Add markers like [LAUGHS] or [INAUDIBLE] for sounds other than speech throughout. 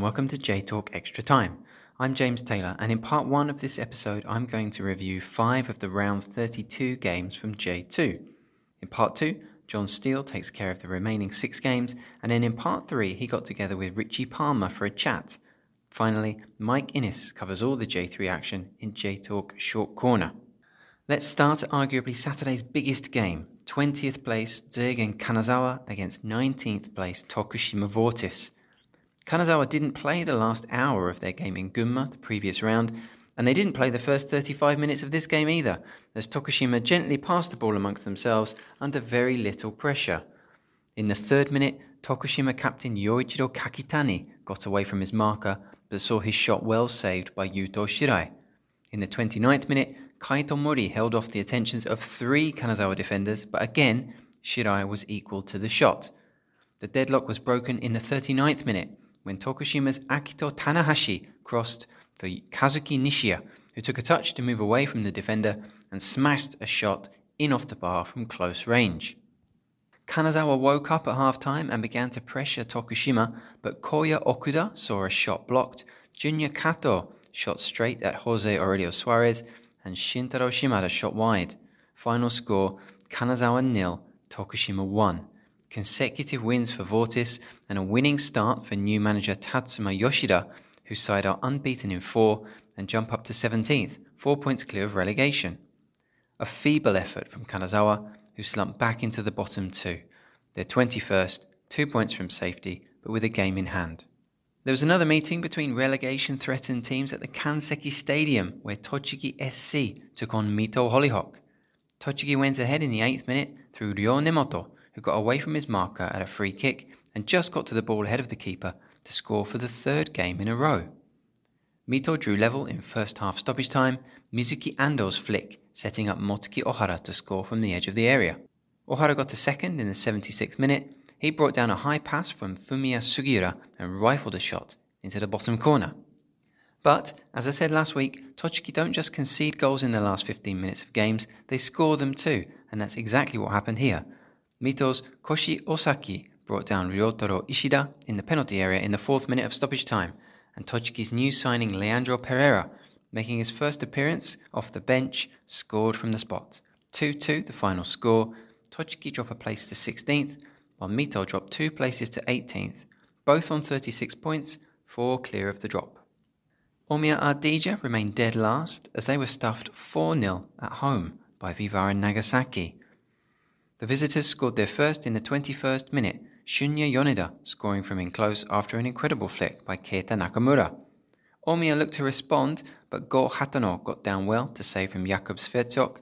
And welcome to J Talk Extra Time. I'm James Taylor, and in part one of this episode, I'm going to review five of the round 32 games from J2. In part two, Jon Steele takes care of the remaining six games, and then in part three, he got together with Richy Palmer for a chat. Finally, Mike Innes covers all the J3 action in J Talk Short Corner. Let's start at arguably Saturday's biggest game 20th place Zweigen Kanazawa against 19th place Tokushima Vortis. Kanazawa didn't play the last hour of their game in Gunma the previous round, and they didn't play the first 35 minutes of this game either, as Tokushima gently passed the ball amongst themselves under very little pressure. In the third minute, Tokushima captain Yoichiro Kakitani got away from his marker but saw his shot well saved by Yuto Shirai. In the 29th minute, Kaito Mori held off the attentions of three Kanazawa defenders, but again, Shirai was equal to the shot. The deadlock was broken in the 39th minute when Tokushima's Akito Tanahashi crossed for Kazuki Nishiya, who took a touch to move away from the defender and smashed a shot in off the bar from close range. Kanazawa woke up at half time and began to pressure Tokushima, but Koya Okuda saw a shot blocked. Junya Kato shot straight at Jose Aurelio Suarez, and Shintaro Shimada shot wide. Final score Kanazawa nil, Tokushima 1. Consecutive wins for Vortis and a winning start for new manager Tatsuma Yoshida whose side are unbeaten in four and jump up to 17th, four points clear of relegation. A feeble effort from Kanazawa, who slumped back into the bottom two. They're 21st, two points from safety, but with a game in hand. There was another meeting between relegation threatened teams at the Kanseki Stadium, where Tochigi SC took on Mito Hollyhock. Tochigi went ahead in the eighth minute through Ryo Nemoto, who got away from his marker at a free kick and just got to the ball ahead of the keeper to score for the third game in a row. Mito drew level in first half stoppage time, Mizuki Ando's flick setting up Motoki Ohara to score from the edge of the area. Ohara got a second in the 76th minute. He brought down a high pass from Fumiya Sugiura and rifled a shot into the bottom corner. But, as I said last week, Tochigi don't just concede goals in the last 15 minutes of games, they score them too, and that's exactly what happened here. Mito's Koshi Osaki brought down Ryotaro Ishida in the penalty area in the fourth minute of stoppage time, and Tochigi's new signing Leandro Pereira, making his first appearance off the bench, scored from the spot. 2 2, the final score. Tochigi dropped a place to 16th, while Mito dropped two places to 18th, both on 36 points, four clear of the drop. Omiya Ardija remained dead last as they were stuffed 4 0 at home by V-Varen Nagasaki. The visitors scored their first in the 21st minute Shunya Yoneda scoring from in close after an incredible flick by Keita Nakamura. Omiya looked to respond, but Go Hatano got down well to save from Jakub Sverchok.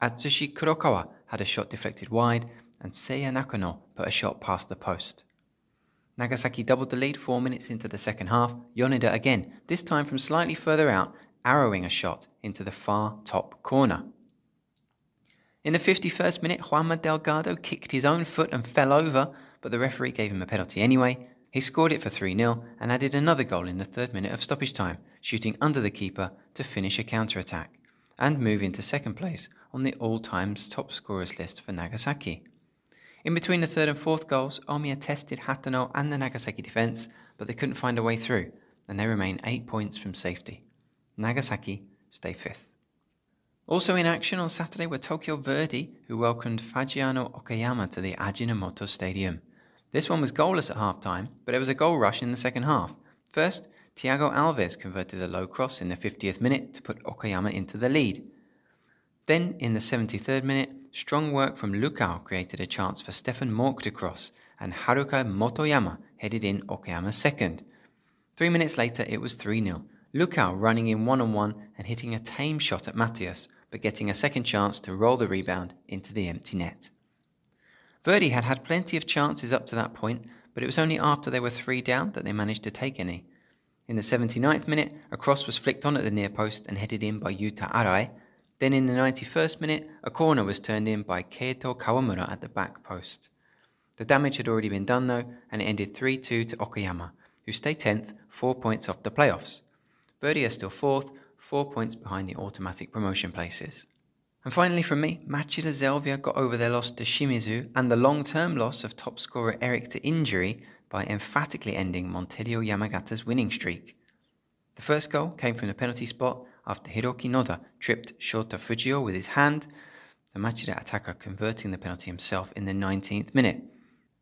Atsushi Kurokawa had a shot deflected wide, and Seiya Nakano put a shot past the post. Nagasaki doubled the lead four minutes into the second half. Yoneda again, this time from slightly further out, arrowing a shot into the far top corner. In the 51st minute, Juanma Delgado kicked his own foot and fell over, but the referee gave him a penalty anyway. He scored it for 3 0 and added another goal in the third minute of stoppage time, shooting under the keeper to finish a counter attack and move into second place on the all times top scorers list for Nagasaki. In between the third and fourth goals, Omiya tested Hatano and the Nagasaki defence, but they couldn't find a way through, and they remain 8 points from safety. Nagasaki stay fifth. Also in action on Saturday were Tokyo Verdy, who welcomed Fagiano Okayama to the Ajinomoto Stadium. This one was goalless at halftime, but it was a goal rush in the second half. First, Thiago Alves converted a low cross in the 50th minute to put Okayama into the lead. Then, in the 73rd minute, strong work from Lukao created a chance for Stefan Mork to cross, and Haruka Motoyama headed in Okayama's second. Three minutes later, it was 3 0. Lukao running in one on one and hitting a tame shot at Matheus, but getting a second chance to roll the rebound into the empty net. Verdy had had plenty of chances up to that point, but it was only after they were three down that they managed to take any. In the 79th minute, a cross was flicked on at the near post and headed in by Yuta Arai. Then in the 91st minute, a corner was turned in by Keito Kawamura at the back post. The damage had already been done though, and it ended 3 2 to Okayama, who stay 10th, four points off the playoffs. Verdy are still fourth, four points behind the automatic promotion places. And finally, from me, Machida Zelvia got over their loss to Shimizu and the long term loss of top scorer Eric to injury by emphatically ending Montedio Yamagata's winning streak. The first goal came from the penalty spot after Hiroki Noda tripped Shota Fujio with his hand, the Machida attacker converting the penalty himself in the 19th minute.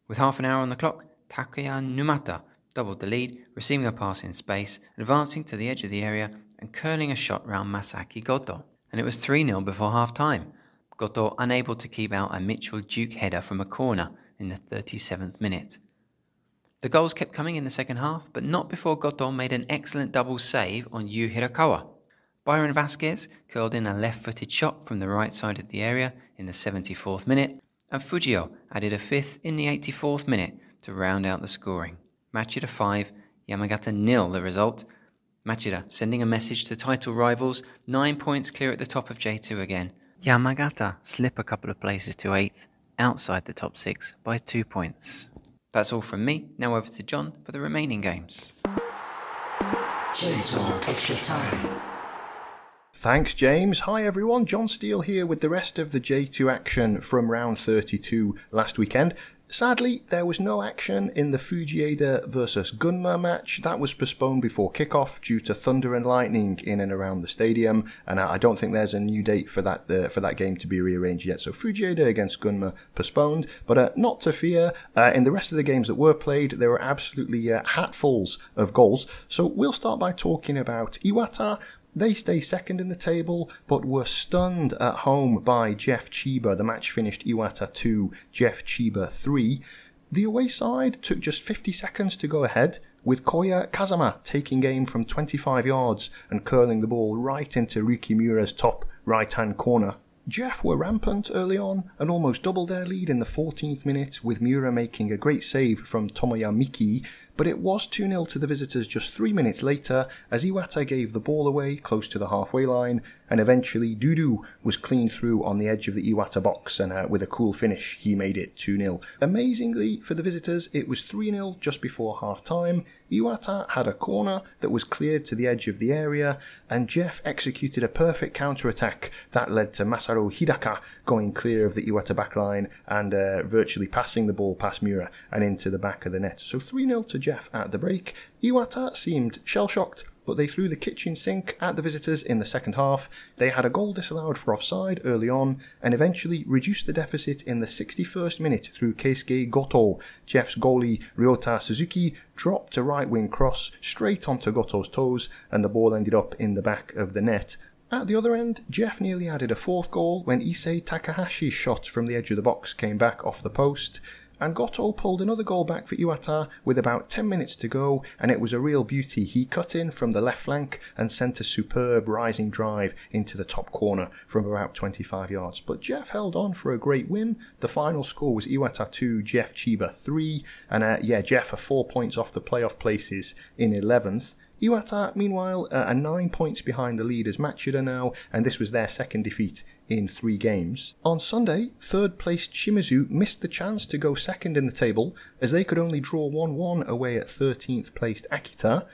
With half an hour on the clock, Takuya Numata doubled the lead, receiving a pass in space, advancing to the edge of the area and curling a shot round Masaki Goto. And it was 3 0 before half time. Goto unable to keep out a Mitchell Duke header from a corner in the 37th minute. The goals kept coming in the second half, but not before Goto made an excellent double save on Yu Hirakawa. Byron Vasquez curled in a left footed shot from the right side of the area in the 74th minute, and Fujio added a fifth in the 84th minute to round out the scoring. Machida 5, Yamagata nil the result. Machida sending a message to title rivals, 9 points clear at the top of J2 again. Yamagata slip a couple of places to 8th, outside the top 6 by 2 points. That's all from me. Now over to Jon for the remaining games. J-Talk Extra Time. Thanks, James. Hi, everyone. Jon Steele here with the rest of the J2 action from round 32 last weekend. Sadly, there was no action in the Fujieda versus Gunma match. That was postponed before kickoff due to thunder and lightning in and around the stadium, and I don't think there's a new date for that uh, for that game to be rearranged yet. So Fujieda against Gunma postponed, but uh, not to fear. Uh, in the rest of the games that were played, there were absolutely uh, hatfuls of goals. So we'll start by talking about Iwata, they stay second in the table, but were stunned at home by Jeff Chiba. The match finished Iwata 2, Jeff Chiba 3. The away side took just 50 seconds to go ahead, with Koya Kazama taking aim from 25 yards and curling the ball right into Ryuki Miura's top right hand corner. Jeff were rampant early on and almost doubled their lead in the 14th minute, with Miura making a great save from Tomoya Miki but it was 2 0 to the visitors just three minutes later as Iwata gave the ball away close to the halfway line, and eventually Dudu was clean through on the edge of the Iwata box, and uh, with a cool finish, he made it 2 0. Amazingly, for the visitors, it was 3 0 just before half time. Iwata had a corner that was cleared to the edge of the area, and Jeff executed a perfect counter attack that led to Masaru Hidaka going clear of the Iwata backline and uh, virtually passing the ball past Miura and into the back of the net. So 3 0 to Jeff at the break. Iwata seemed shell shocked but they threw the kitchen sink at the visitors in the second half. They had a goal disallowed for offside early on and eventually reduced the deficit in the 61st minute through Keisuke Goto. Jeff's goalie Ryota Suzuki dropped a right wing cross straight onto Goto's toes and the ball ended up in the back of the net. At the other end, Jeff nearly added a fourth goal when Issei Takahashi's shot from the edge of the box came back off the post and Goto pulled another goal back for Iwata with about 10 minutes to go, and it was a real beauty. He cut in from the left flank and sent a superb rising drive into the top corner from about 25 yards. But Jeff held on for a great win. The final score was Iwata 2, Jeff Chiba 3, and uh, yeah, Jeff are four points off the playoff places in 11th. Iwata, meanwhile, uh, are nine points behind the leaders Machida now, and this was their second defeat in three games. On Sunday, third placed Shimizu missed the chance to go second in the table as they could only draw 1 1 away at 13th placed Akita.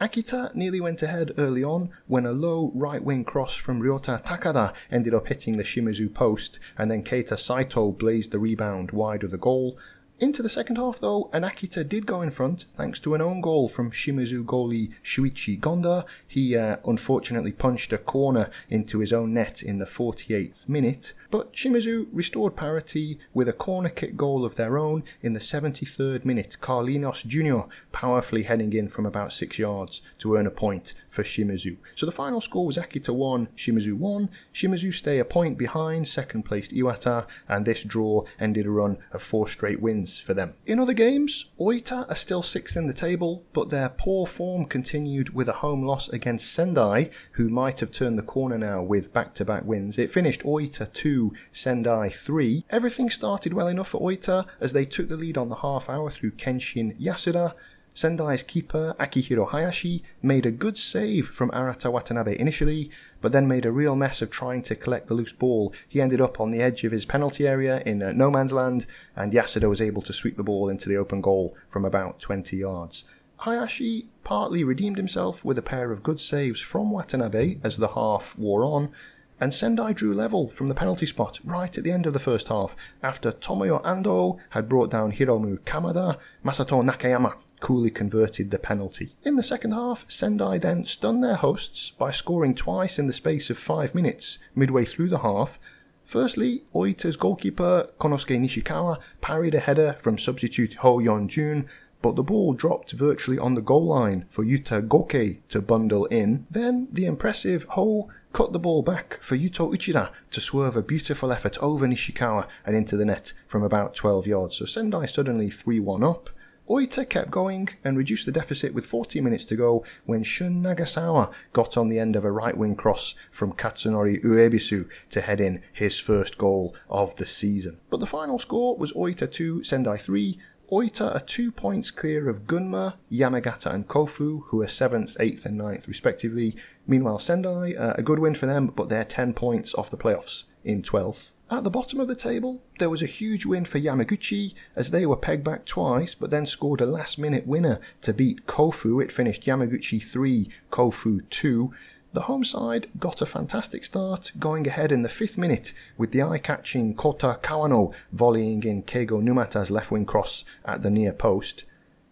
Akita nearly went ahead early on when a low right wing cross from Ryota Takada ended up hitting the Shimizu post, and then Keita Saito blazed the rebound wide of the goal. Into the second half, though, and Akita did go in front thanks to an own goal from Shimizu goalie Shuichi Gonda. He uh, unfortunately punched a corner into his own net in the 48th minute, but Shimizu restored parity with a corner kick goal of their own in the 73rd minute. Carlinhos Jr. powerfully heading in from about 6 yards to earn a point for Shimizu. So the final score was Akita 1, Shimizu 1. Shimizu stay a point behind second placed Iwata, and this draw ended a run of four straight wins for them. In other games, Oita are still sixth in the table, but their poor form continued with a home loss against Sendai, who might have turned the corner now with back to back wins. It finished Oita 2. Sendai 3. Everything started well enough for Oita as they took the lead on the half hour through Kenshin Yasuda. Sendai's keeper, Akihiro Hayashi, made a good save from Arata Watanabe initially, but then made a real mess of trying to collect the loose ball. He ended up on the edge of his penalty area in uh, no man's land, and Yasuda was able to sweep the ball into the open goal from about 20 yards. Hayashi partly redeemed himself with a pair of good saves from Watanabe as the half wore on, And Sendai drew level from the penalty spot right at the end of the first half after Tomoya Ando had brought down Hiromu Kamada, Masato Nakayama coolly converted the penalty. In the second half, Sendai then stunned their hosts by scoring twice in the space of five minutes midway through the half. Firstly, Oita's goalkeeper Konosuke Nishikawa parried a header from substitute Ho Yeon Jun but the ball dropped virtually on the goal line for Yuta Goke to bundle in. Then the impressive Ho cut the ball back for Yuto Uchida to swerve a beautiful effort over Nishikawa and into the net from about 12 yards. So Sendai suddenly 3 1 up. Oita kept going and reduced the deficit with 40 minutes to go when Shun Nagasawa got on the end of a right wing cross from Katsunori Uebisu to head in his first goal of the season. But the final score was Oita 2, Sendai 3, Oita are two points clear of Gunma, Yamagata, and Kofu, who are 7th, 8th, and 9th, respectively. Meanwhile, Sendai, uh, a good win for them, but they're 10 points off the playoffs in 12th. At the bottom of the table, there was a huge win for Yamaguchi as they were pegged back twice but then scored a last minute winner to beat Kofu. It finished Yamaguchi 3, Kofu 2. The home side got a fantastic start, going ahead in the fifth minute with the eye-catching Kota Kawano volleying in Keigo Numata's left-wing cross at the near post.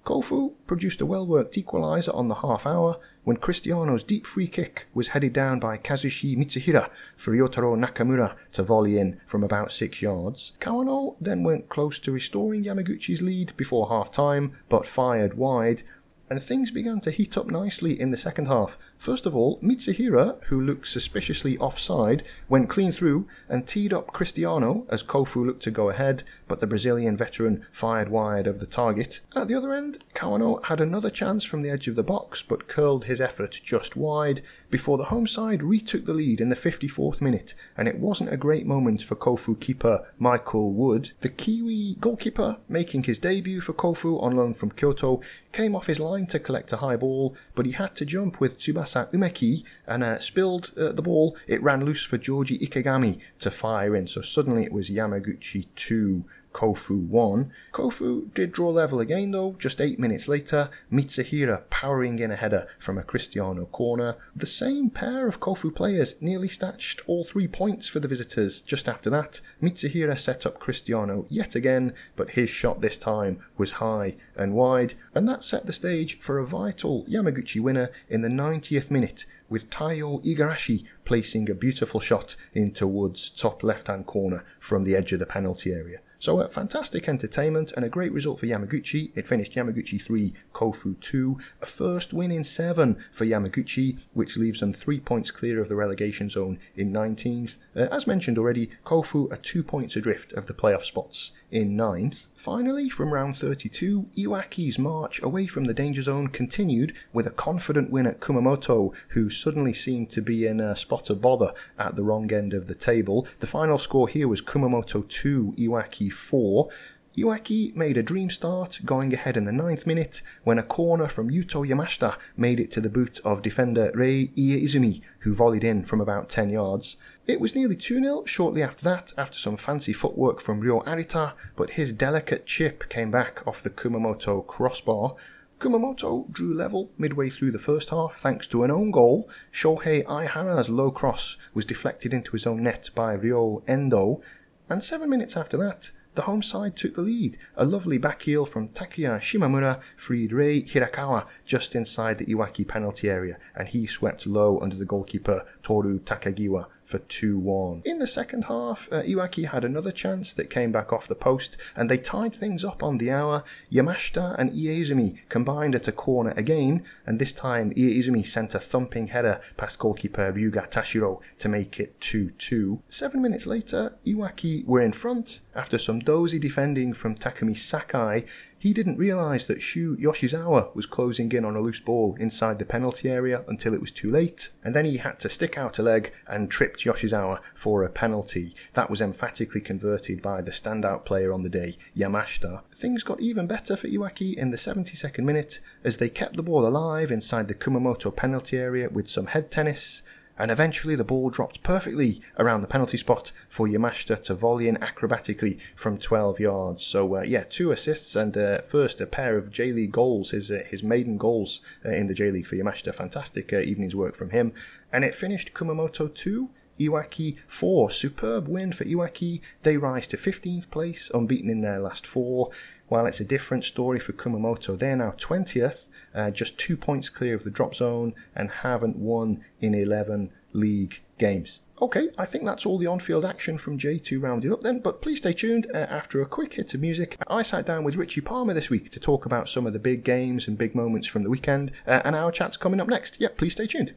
Kofu produced a well-worked equaliser on the half hour when Cristiano's deep free kick was headed down by Kazushi Mitsuhira for Ryotaro Nakamura to volley in from about six yards. Kawano then went close to restoring Yamaguchi's lead before half time, but fired wide, and things began to heat up nicely in the second half. First of all, Mitsuhira, who looked suspiciously offside, went clean through and teed up Cristiano as Kofu looked to go ahead, but the Brazilian veteran fired wide of the target. At the other end, Kawano had another chance from the edge of the box, but curled his effort just wide before the home side retook the lead in the 54th minute, and it wasn't a great moment for Kofu keeper Michael Wood. The Kiwi goalkeeper, making his debut for Kofu on loan from Kyoto, came off his line to collect a high ball, but he had to jump with Tsubasa Umeki and uh, spilled uh, the ball. It ran loose for Joji Ikegami to fire in, so suddenly it was Yamaguchi 2 Kofu won. Kofu did draw level again though, just 8 minutes later, Mitsuhira powering in a header from a Cristiano corner. The same pair of Kofu players nearly snatched all three points for the visitors just after that. Mitsuhira set up Cristiano yet again, but his shot this time was high and wide, and that set the stage for a vital Yamaguchi winner in the 90th minute with Taiyo Igarashi placing a beautiful shot into Wood's top left hand corner from the edge of the penalty area. So, uh, fantastic entertainment and a great result for Yamaguchi. It finished Yamaguchi 3, Kofu 2. A first win in 7 for Yamaguchi, which leaves them 3 points clear of the relegation zone in 19th. Uh, as mentioned already, Kofu are 2 points adrift of the playoff spots in 9th. Finally, from round 32, Iwaki's march away from the danger zone continued with a confident win at Kumamoto, who suddenly seemed to be in a spot of bother at the wrong end of the table. The final score here was Kumamoto 2, Iwaki 4. Iwaki made a dream start, going ahead in the ninth minute when a corner from Yuto Yamashita made it to the boot of defender Rei Ieizumi, who volleyed in from about 10 yards. It was nearly 2 0 shortly after that, after some fancy footwork from Ryo Arita, but his delicate chip came back off the Kumamoto crossbar. Kumamoto drew level midway through the first half thanks to an own goal. Shohei Aihara's low cross was deflected into his own net by Ryo Endo, and seven minutes after that, the home side took the lead. A lovely back heel from Takuya Shimamura freed Rei Hirakawa just inside the Iwaki penalty area, and he swept low under the goalkeeper Toru Takagiwa for 2 1. In the second half, uh, Iwaki had another chance that came back off the post, and they tied things up on the hour. Yamashita and Ieizumi combined at a corner again, and this time Ieizumi sent a thumping header past goalkeeper Ryuga Tashiro to make it 2 2. Seven minutes later, Iwaki were in front after some dozy defending from Takumi Sakai he didn't realise that Shu Yoshizawa was closing in on a loose ball inside the penalty area until it was too late, and then he had to stick out a leg and tripped Yoshizawa for a penalty. That was emphatically converted by the standout player on the day, Yamashita. Things got even better for Iwaki in the 72nd minute as they kept the ball alive inside the Kumamoto penalty area with some head tennis and eventually the ball dropped perfectly around the penalty spot for Yamashita to volley in acrobatically from 12 yards. So, uh, yeah, two assists and uh, first a pair of J League goals, his, uh, his maiden goals uh, in the J League for Yamashita. Fantastic uh, evening's work from him. And it finished Kumamoto 2, Iwaki 4. Superb win for Iwaki. They rise to 15th place, unbeaten in their last four. While it's a different story for Kumamoto, they're now 20th, uh, just two points clear of the drop zone, and haven't won in 11 league games. Okay, I think that's all the on field action from J2 rounded up then, but please stay tuned. Uh, after a quick hit of music, I sat down with Richy Palmer this week to talk about some of the big games and big moments from the weekend, uh, and our chat's coming up next. Yeah, please stay tuned.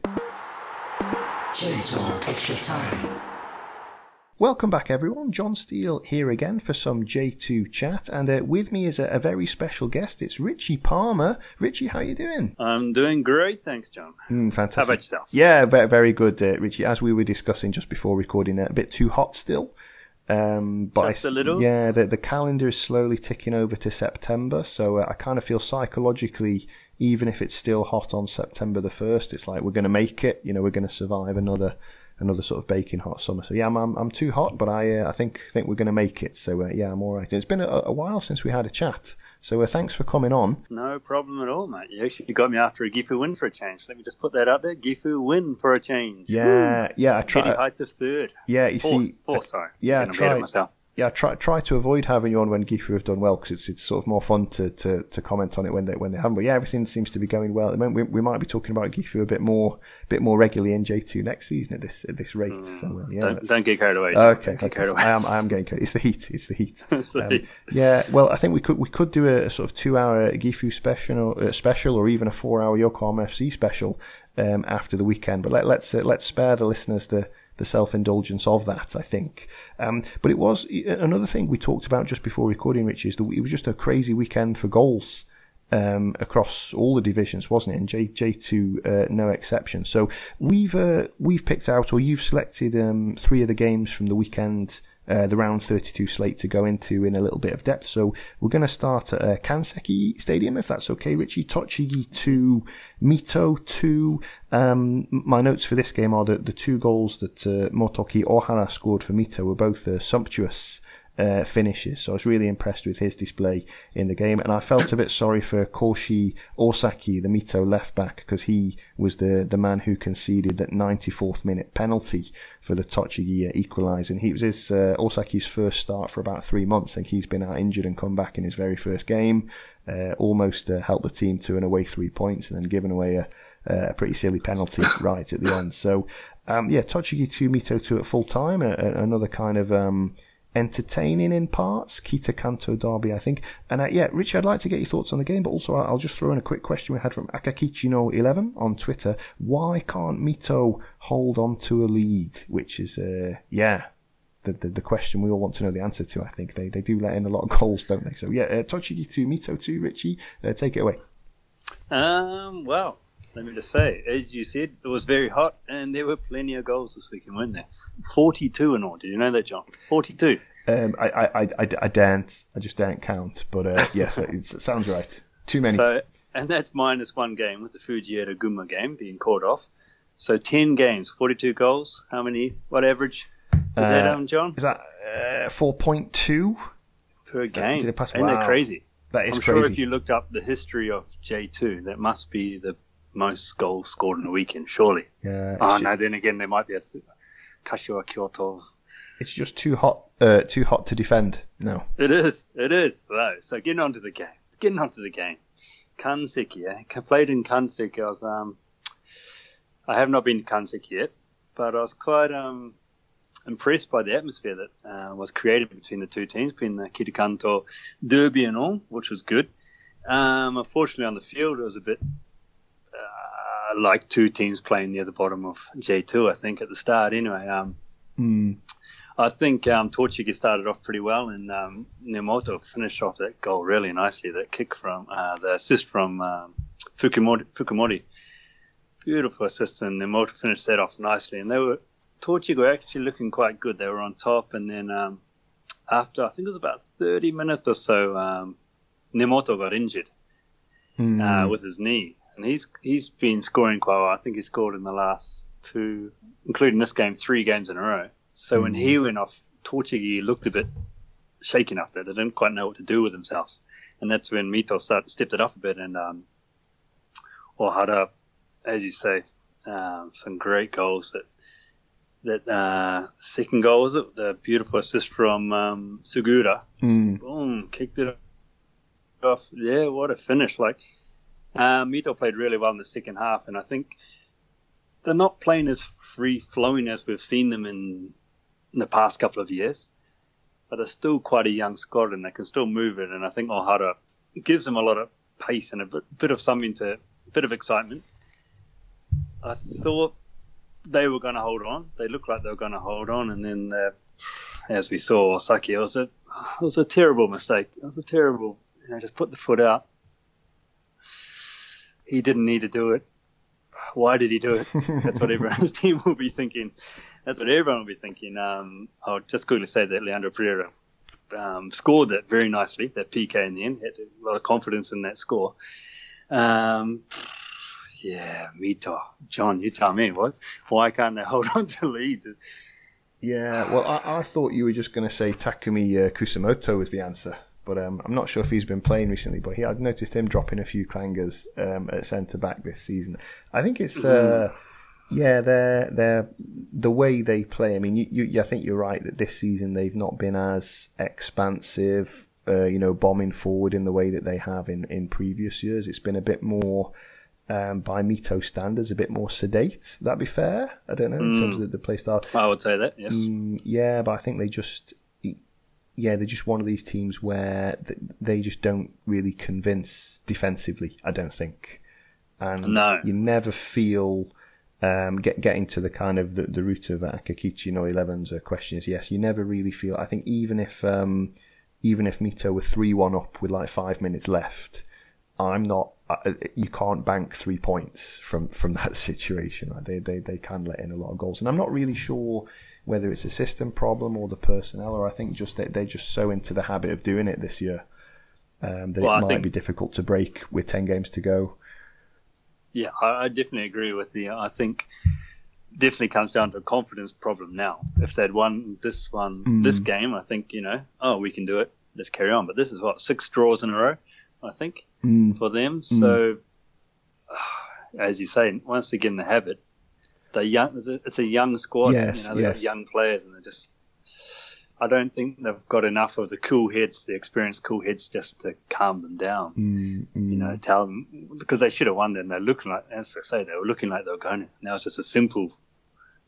J2 Extra Time. Welcome back, everyone. Jon Steele here again for some J2 chat, and uh, with me is a, a, very special guest. It's Richy Palmer. Richy, how are you doing? I'm doing great, thanks, Jon. Mm, fantastic. How about yourself? Yeah, very, very good, uh, Richy. As we were discussing just before recording, uh, a bit too hot still. Um, but just I, a little. Yeah, the, the calendar is slowly ticking over to September, so uh, I kind of feel psychologically, even if it's still hot on September the first, it's like we're going to make it. You know, we're going to survive another another sort of baking hot summer. So yeah, I'm I'm, I'm too hot, but I uh, I think think we're going to make it. So uh, yeah, I'm all right. It's been a, a, while since we had a chat. So uh, thanks for coming on. No problem at all, mate. You actually got me after a Gifu win for a change. Let me just put that out there. Gifu win for a change. Yeah, Woo. yeah. I tried. Heights of third. Yeah, you fourth, see. Fourth, sorry. Yeah, I tried. Myself yeah, try try to avoid having you on when Gifu have done well because it's it's sort of more fun to, to, to comment on it when they when they haven't. But yeah, everything seems to be going well. At the moment, we, we might be talking about Gifu a bit more a bit more regularly in J two next season at this at this rate. Mm, so yeah, don't, don't, get carried away. Okay, okay. Carried away. I am I am getting carried. It's the heat. It's the heat. [LAUGHS] it's the um, heat. Yeah. Well, I think we could we could do a, a sort of two hour Gifu special or, uh, special or even a four hour Yokohama FC special um, after the weekend. But let, let's uh, let's spare the listeners the the self indulgence of that, I think. Um, but it was another thing we talked about just before recording, Rich, is that it was just a crazy weekend for goals. Um, across all the divisions, wasn't it? And J J two uh, no exception. So we've uh, we've picked out, or you've selected um, three of the games from the weekend uh, the round 32 slate to go into in a little bit of depth. So we're going to start at uh, Kanseki Stadium, if that's okay, Richy. Tochigi 2, Mito 2. Um, my notes for this game are that the two goals that uh, Motoki Ohara scored for Mito were both uh, sumptuous uh, finishes. So I was really impressed with his display in the game, and I felt a bit sorry for Koshi Osaki, the Mito left back, because he was the the man who conceded that 94th minute penalty for the Tochigi equaliser. And he was his uh, Osaki's first start for about three months. I think he's been out injured and come back in his very first game. Uh, almost uh, helped the team to an away three points, and then given away a, a pretty silly penalty [COUGHS] right at the end. So um, yeah, Tochigi two, Mito two at full time. another kind of um, entertaining in parts. Kita Kanto Derby, I think. And uh, yeah, Richy, I'd like to get your thoughts on the game, but also I'll just throw in a quick question we had from Akakichino11 on Twitter. Why can't Mito hold on to a lead? Which is, uh, yeah, the, the, the, question we all want to know the answer to. I think they, they do let in a lot of goals, don't they? So yeah, uh, Tochigi 2, Mito 2, Richy, uh, take it away. Um, well, let me just say, as you said, it was very hot, and there were plenty of goals this weekend, weren't there? Forty-two in all. Did you know that, Jon? Forty-two. Um, I, I, I, I didn't. I just didn't count. But uh, yes, [LAUGHS] it, it, sounds right. Too many. So, and that's minus one game with the Fujieda Gunma game being called off. So ten games, forty-two goals. How many? What average is uh, that, um, Jon? Is that uh, four point two per game? Did it pass? Wow. that crazy? That is I'm crazy. sure if you looked up the history of J two, that must be the most goals scored in a weekend, surely. Yeah. Oh, no, then again, there might be a Kashiwa Kyoto. It's just too hot, uh, too hot to defend No. It is, it is. Though. So getting on to the game. Getting on to the game. Kanseki, yeah. I played in Kanseki. I was, um, I have not been to Kanseki yet, but I was quite, um, impressed by the atmosphere that uh, was created between the two teams, between the Kitakanto derby and all, which was good. Um, unfortunately, on the field, it was a bit like two teams playing near the bottom of J2, I think, at the start anyway. Um, mm. I think um, Tochigi started off pretty well, and um, Nemoto finished off that goal really nicely. That kick from uh, the assist from um, Fukumori, Fukumori. Beautiful assist, and Nemoto finished that off nicely. And they were Tochigi were actually looking quite good. They were on top, and then um, after I think it was about 30 minutes or so, um, Nemoto got injured mm. uh, with his knee and he's he's been scoring quite well. I think he scored in the last two, including this game, three games in a row. So mm-hmm. when he mm-hmm. went off, Tochigi looked a bit shaken after. They didn't quite know what to do with themselves, and that's when Mito started stepped it up a bit and um, or had up, as you say, um, some great goals that that uh, second goal was it the beautiful assist from um, Sugiura. Mm. Boom, kicked it off. Yeah, what a finish! Like um, Mito played really well in the second half, and I think they're not playing as free flowing as we've seen them in, in the past couple of years. But they're still quite a young squad, and they can still move it. And I think Ohara gives them a lot of pace and a bit, bit of something to, a bit of excitement. I thought they were going to hold on. They looked like they were going to hold on, and then, as we saw, Osaki, it was a, it was a terrible mistake. It was a terrible, you know, just put the foot out. He didn't need to do it. Why did he do it? That's what everyone's [LAUGHS] team will be thinking. That's what everyone will be thinking. Um, I'll just quickly say that Leandro Pereira um, scored that very nicely, that PK in the end. Had a lot of confidence in that score. Um, yeah, Mito. Jon, you tell me, what? Why can't they [LAUGHS] hold on to leads? Yeah, well, I, I thought you were just going to say Takumi uh, Kusumoto was the answer, but um, I'm not sure if he's been playing recently. But he, I've noticed him dropping a few clangers um, at centre back this season. I think it's. Uh, yeah, they're they're the way they play. I mean, you, you, I think you're right that this season they've not been as expansive, uh, you know, bombing forward in the way that they have in, in previous years. It's been a bit more, um, by Mito standards, a bit more sedate. That'd be fair. I don't know in terms of the, the play style. I would say that, yes. Mm, yeah, but I think they just, yeah, they're just one of these teams where they just don't really convince defensively. I don't think, and No. you never feel um, get getting to the kind of the, the root of Akakichi no 11's uh, question is yes, you never really feel. I think even if um, even if Mito were three one up with like five minutes left, I'm not. Uh, you can't bank three points from from [LAUGHS] that situation. Like they they they can let in a lot of goals, and I'm not really sure whether it's a system problem or the personnel, or I think just that they're just so into the habit of doing it this year um, that Well, I it might think- be difficult to break with ten games to go. Yeah, I, I definitely agree with you. I think definitely comes down to a confidence problem now. If they'd won this one, this game, I think you know, oh, we can do it. Let's carry on. But this is what six draws in a row, I think, Mm. for them. So, [SIGHS] as you say, once they get in the habit, they're young. It's a, young squad. Yes, you know, they've got yes. young players, and they're just. I don't think they've got enough of the cool heads, the experienced cool heads, just to calm them down Mm, mm. you know, tell them because they should have won. Then they're looking like, as I say, they were looking like they were going. to. Now it's just a simple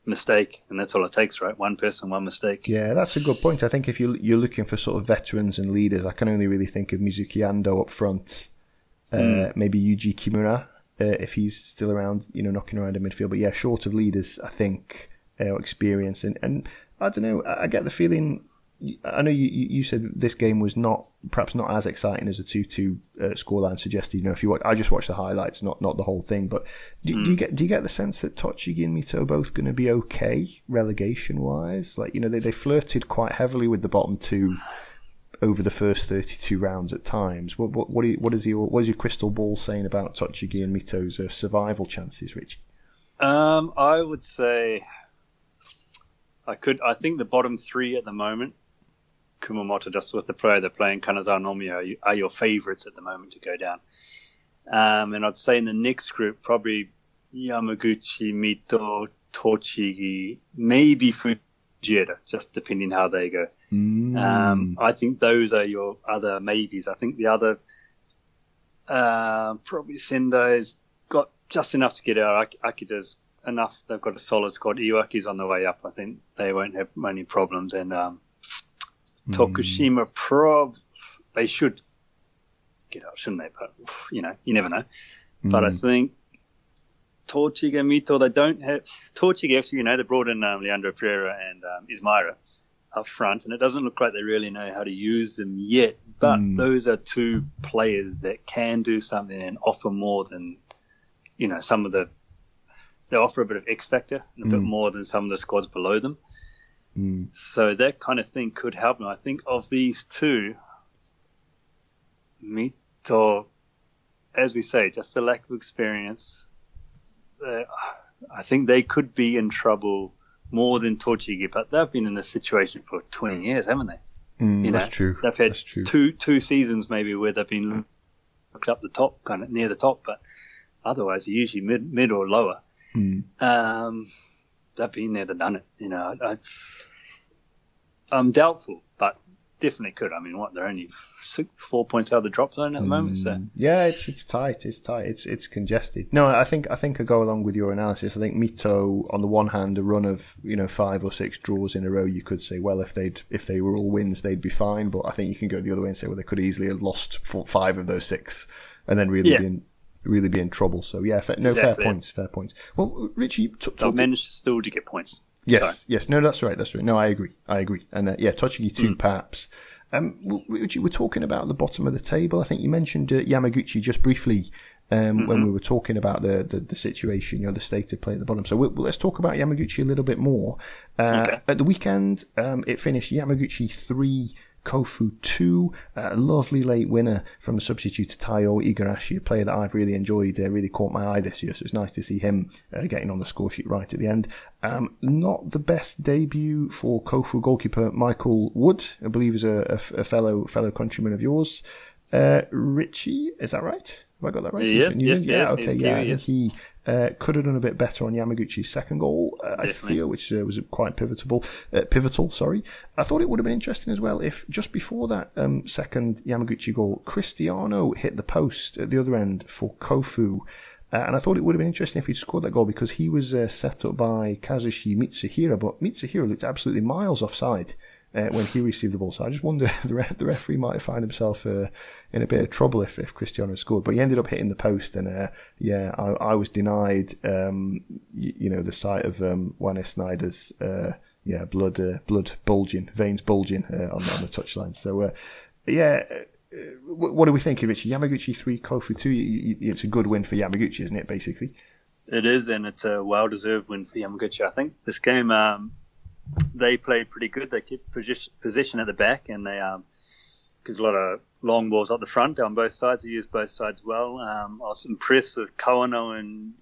mistake, and that's all it takes, right? One person, one mistake. Yeah, that's a good point. I think if you you're looking for sort of veterans and leaders, I can only really think of Mizuki Ando up front, uh, maybe Yuji Kimura uh, if he's still around, you know, knocking around in midfield. But yeah, short of leaders, I think uh, experience and and I don't know. I get the feeling. I know you, you said this game was not perhaps not as exciting as a two-two uh, scoreline suggested. You know, if you watch, I just watched the highlights, not not the whole thing. But do, do you get do you get the sense that Tochigi and Mito are both going to be okay relegation wise? Like you know, they they flirted quite heavily with the bottom two over the first thirty-two rounds at times. What what what, you, what is your what is your crystal ball saying about Tochigi and Mito's uh, survival chances, Rich? Um, I would say I could. I think the bottom three at the moment, Kumamoto, just with the player they're playing, Kanazawa Nomiya, are, you- are your favourites at the moment to go down. Um, and I'd say in the next group, probably Yamaguchi, Mito, Tochigi, maybe Fujieda, just depending how they go. Mm. Um, I think those are your other maybes. I think the other, uh, probably Sendai's got just enough to get out. Ak- Akita's enough. They've got a solid squad. Iwaki's on the way up. I think they won't have many problems. And um, Tokushima, prob they should get out, shouldn't they? But you know, you never know. But I think Torchiga, Mito, they don't have Torchiga. Actually, you know, they brought in um, Leandro Pereira and um, Ismaira up front, and it doesn't look like they really know how to use them yet. But those are two players that can do something and offer more than you know some of the. They offer a bit of X factor and a bit more than some of the squads below them. Mm. So that kind of thing could help them. I think of these two, Mito, as we say, just the lack of experience. Uh, I think they could be in trouble more than Tochigi, but they've been in this situation for 20 years, haven't they? Mm, You know, that's true. They've had true. two two seasons maybe where they've been looked up the top, kind of near the top, but otherwise they're usually mid mid or lower. Mm. Um, they've been there, they've done it. You know, I, I'm doubtful, but definitely could. I mean, what they're only six, four points out of the drop zone at the moment. So Mm. yeah, it's it's tight. It's tight. It's it's congested. No, I think I think I go along with your analysis. I think Mito, on the one hand, a run of you know five or six draws in a row, you could say, well, if they'd if they were all wins, they'd be fine. But I think you can go the other way and say, well, they could easily have lost four, five of those six, and then really Yeah. be in really be in trouble. So yeah, fair, no Exactly. fair points. Fair points. Well, Richy, t- they've managed still to get points. Yes, yes, no, that's right, that's right. No, I agree, I agree. And uh, yeah, Tochigi two, Mm. perhaps. Um, w- Richy, we're talking about the bottom of the table. I think you mentioned uh, Yamaguchi just briefly um, Mm-hmm. when we were talking about the, the, the situation, you know, the state of play at the bottom. So we well, let's talk about Yamaguchi a little bit more. Uh, Okay. At the weekend, um, it finished Yamaguchi three. Kofu 2, a lovely late winner from the substitute Taiyo Igarashi, a player that I've really enjoyed, uh, really caught my eye this year, so it's nice to see him uh, getting on the score sheet right at the end. Um, not the best debut for Kofu goalkeeper Michael Wood, I believe is a, a- a fellow fellow countryman of yours. Uh, Richy, is that right? Have I got that right? Yes, yes, yes, Yeah, okay, yeah. He uh, could have done a bit better on Yamaguchi's second goal, uh, I feel, which uh, was quite pivotal. Uh, pivotal, sorry. I thought it would have been interesting as well if just before that um, second Yamaguchi goal, Cristiano hit the post at the other end for Kofu. Uh, and I thought it would have been interesting if he'd scored that goal because he was uh, set up by Kazushi Mitsuhira, but Mitsuhira looked absolutely miles offside uh, when he received the ball. So I just wonder [LAUGHS] the, re- the referee might found himself uh, in a bit of trouble if, if Cristiano scored. But he ended up hitting the post, and uh, yeah, I, I was denied, um, y- you know, the sight of um, Juan Snyder's. Uh, yeah, blood, uh, blood bulging, veins bulging uh, on, the- on the touchline. So, yeah, what, are we thinking, Richy? Yamaguchi three, Kofu two. It's a good win for Yamaguchi, isn't it? Basically. It is, and it's a well-deserved win for Yamaguchi. I think this game, um, they played pretty good. They kept position, at the back, and they um, because a lot of long balls up the front on both sides. They used both sides well. Um, I was impressed with Kawano and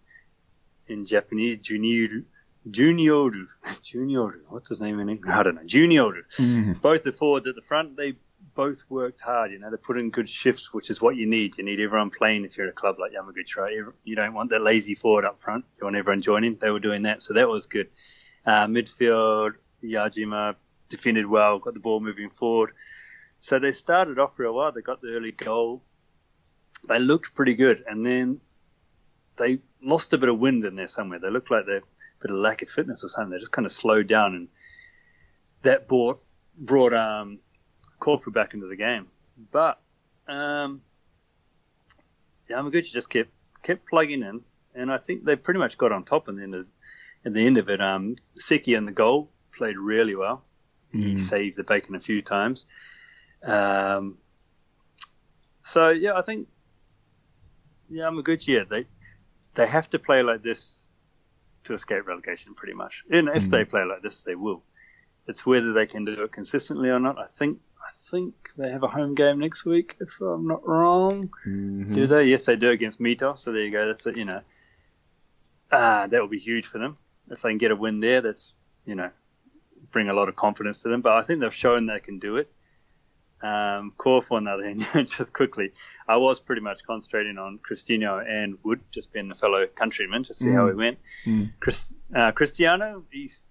in Japanese Junior Junioru Junioru. What's his name in English? I don't know. Junioru. Both the forwards at the front, they both worked hard. You know, they put in good shifts, which is what you need. You need everyone playing if you're a club like Yamaguchi, right? You- You don't want that lazy forward up front. You want everyone joining. They were doing that, so that was good. Uh, midfield, Yajima defended well, got the ball moving forward. So they started off real well. They got the early goal. They looked pretty good, and then they lost a bit of wind in there somewhere. They looked like they a bit of lack of fitness or something. They just kind of slowed down, and that brought brought um, Kofu back into the game. But um, Yamaguchi just kept kept plugging in, and I think they pretty much got on top in the end of, in the end of it. Um, Seki in the goal played really well. He saved the bacon a few times. Um, so yeah, I think yeah, they they have to play like this to escape relegation, pretty much. And if they play like this, they will. It's whether they can do it consistently or not. I think I think they have a home game next week, if I'm not wrong. Do they? Yes, they do against Mito. So there you go. That's it. You know, uh, that will be huge for them if they can get a win there. That's you know, bring a lot of confidence to them. But I think they've shown they can do it. Um, Kofu, on the other hand, [LAUGHS] just quickly, I was pretty much concentrating on Cristiano and Wood, just being a fellow countryman, to see how he went. Chris, uh, Cristiano, he's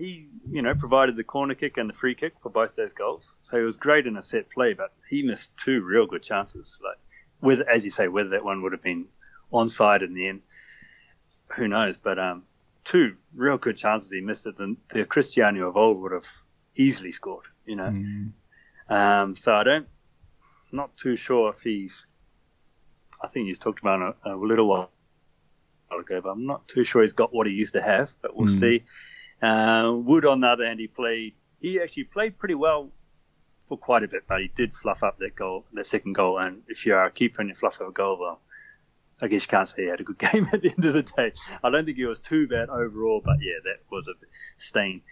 he, you know, provided the corner kick and the free kick for both those goals. So he was great in a set play, but he missed two real good chances. Like, whether, as you say, whether that one would have been onside in the end, who knows? But um, two real good chances he missed. it, the, the Cristiano of old would have easily scored. You know, um, so I don't, not too sure if he's. I think he's talked about a, a little while ago, but I'm not too sure he's got what he used to have. But we'll see. Uh, Wood, on the other hand, he played. He actually played pretty well for quite a bit, but he did fluff up that goal, that second goal. And if you're a keeper and you fluff up a goal, well, I guess you can't say he had a good [LAUGHS] game at the end of the day. I don't think he was too bad overall, but yeah, that was a stain.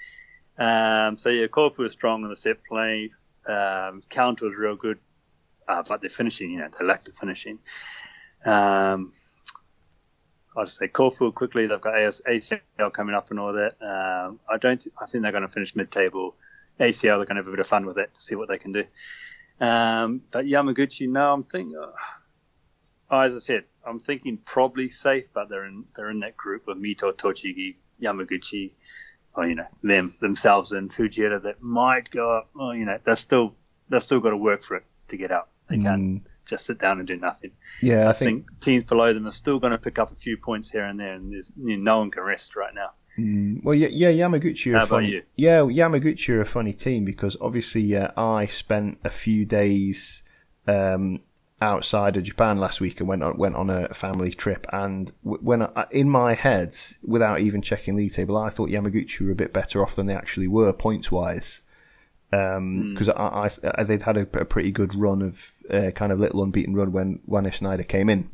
Um, so yeah, Kofu was strong in the set play. Um, counter was real good, uh, but the finishing, you know, they lacked the finishing. Um, I'll just say Kofu quickly. They've got AS, ACL coming up and all that. Um, I don't. I think they're going to finish mid-table. ACL, they're going to have a bit of fun with that to see what they can do. Um, but Yamaguchi, no, I'm thinking. Uh, as I said, I'm thinking probably safe, but they're in they're in that group of Mito, Tochigi, Yamaguchi, or you know them themselves and Fujieda that might go up. Well, you know they've still they've still got to work for it to get up. They can't Mm. just sit down and do nothing. Yeah, I I think think teams below them are still going to pick up a few points here and there, and there's you know, no one can rest right now. Mm, well, yeah, yeah, Yamaguchi are How a about funny. you? Yeah, Yamaguchi are a funny team because obviously uh, I spent a few days um, outside of Japan last week and went on went on a family trip. And when I, in my head, without even checking the table, I thought Yamaguchi were a bit better off than they actually were points wise. Because I, I, I, they'd had a, a pretty good run of uh, kind of little unbeaten run when Wanne Schneider came in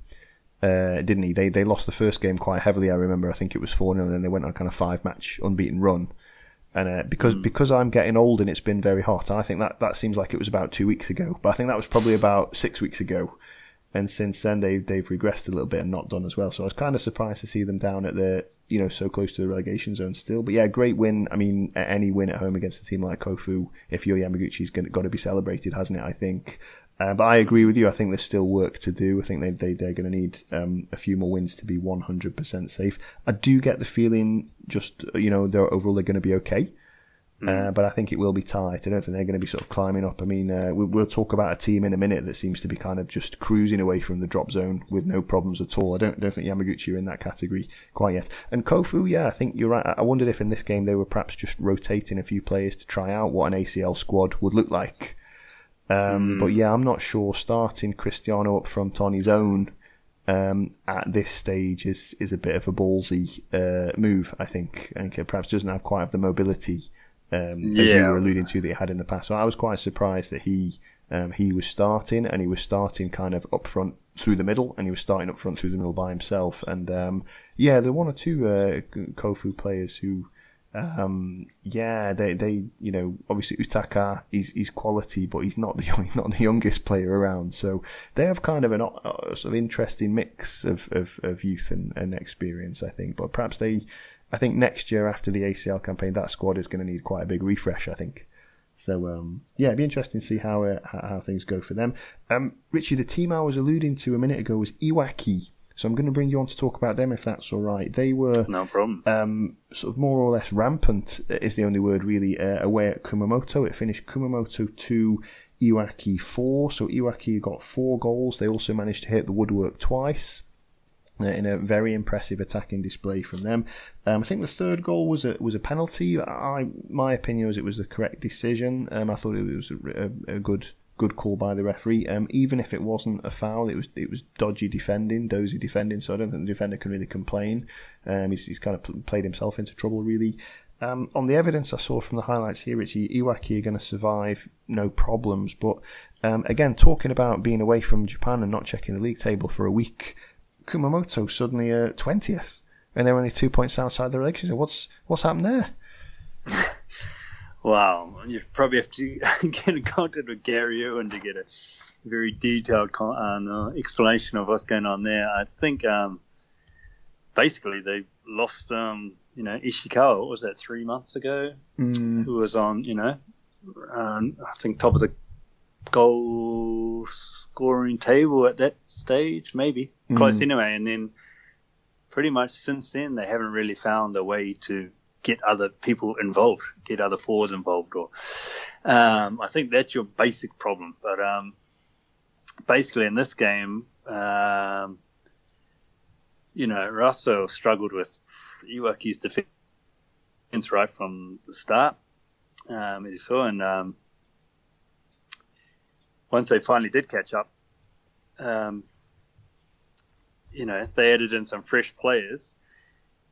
uh, didn't he? They they lost the first game quite heavily. I remember. I think it was four 0 and then they went on a kind of five match unbeaten run. And uh, because because I'm getting old and it's been very hot, and I think that that seems like it was about two weeks ago. But I think that was probably about six weeks ago. And since then they they've regressed a little bit and not done as well. So I was kind of surprised to see them down at the you know so close to the relegation zone still. But yeah, great win. I mean, any win at home against a team like Kofu, if you're Yamaguchi's got to be celebrated, hasn't it? I think. Uh, but I agree with you. I think there's still work to do. I think they, they, they're going to need um, a few more wins to be 100% safe. I do get the feeling just, you know, they're overall they're going to be okay. Uh, but I think it will be tight. I don't think they're going to be sort of climbing up. I mean, uh, we, we'll talk about a team in a minute that seems to be kind of just cruising away from the drop zone with no problems at all. I don't don't think Yamaguchi are in that category quite yet. And Kofu, yeah, I think you're right. I wondered if in this game they were perhaps just rotating a few players to try out what an ACL squad would look like. Um, But yeah, I'm not sure starting Cristiano up front on his own um, at this stage is is a bit of a ballsy uh, move. I think, and perhaps doesn't have quite the mobility um, as you were alluding to that he had in the past. So I was quite surprised that he um, he was starting and he was starting kind of up front through the middle, and he was starting up front through the middle by himself. And um, yeah, there were one or two uh, Kofu players who. Um, yeah, they, they, you know, obviously Utaka is he's quality, but he's not the [LAUGHS] he's not the youngest player around. So they have kind of an uh, sort of interesting mix of, of, of youth and, and experience, I think. But perhaps they, I think next year after the ACL campaign, that squad is going to need quite a big refresh. I think. So um, yeah, it'd be interesting to see how, uh, how how things go for them. Um, Richy, the team I was alluding to a minute ago was Iwaki. So I'm going to bring you on to talk about them if that's all right. They were No problem. um, sort of more or less rampant is the only word really uh, away at Kumamoto. It finished Kumamoto 2, Iwaki 4. So Iwaki got four goals. They also managed to hit the woodwork twice. uh, In a very impressive attacking display from them, um, I think the third goal was a was a penalty. I my opinion was it was the correct decision. Um, I thought it was a, a, a good good call by the referee. Um, even if it wasn't a foul, it was it was dodgy defending, dozy defending. So I don't think the defender can really complain. Um, he's, he's kind of pl- played himself into trouble really. Um, on the evidence I saw from the highlights here, it's Iwaki are going to survive no problems. But um, again, talking about being away from Japan and not checking the league table for a week, Kumamoto suddenly uh, twentieth, and they're only two points outside the relegation. What's what's happened there? [LAUGHS] Wow, you probably have to [LAUGHS] get in contact with Gary Owen to get a very detailed con- uh, explanation of what's going on there. I think um, basically they lost, um, you know, Ishikawa. What was that three months ago? Mm, Who was on, you know, um, I think top of the goal scoring table at that stage, maybe close Mm. anyway. And then pretty much since then they haven't really found a way to get other people involved, get other forwards involved. Or um, I think that's your basic problem. But um, basically in this game, um, you know, Roasso struggled with Iwaki's defense right from the start, um, as you saw, and um, once they finally did catch up, um, you know, they added in some fresh players,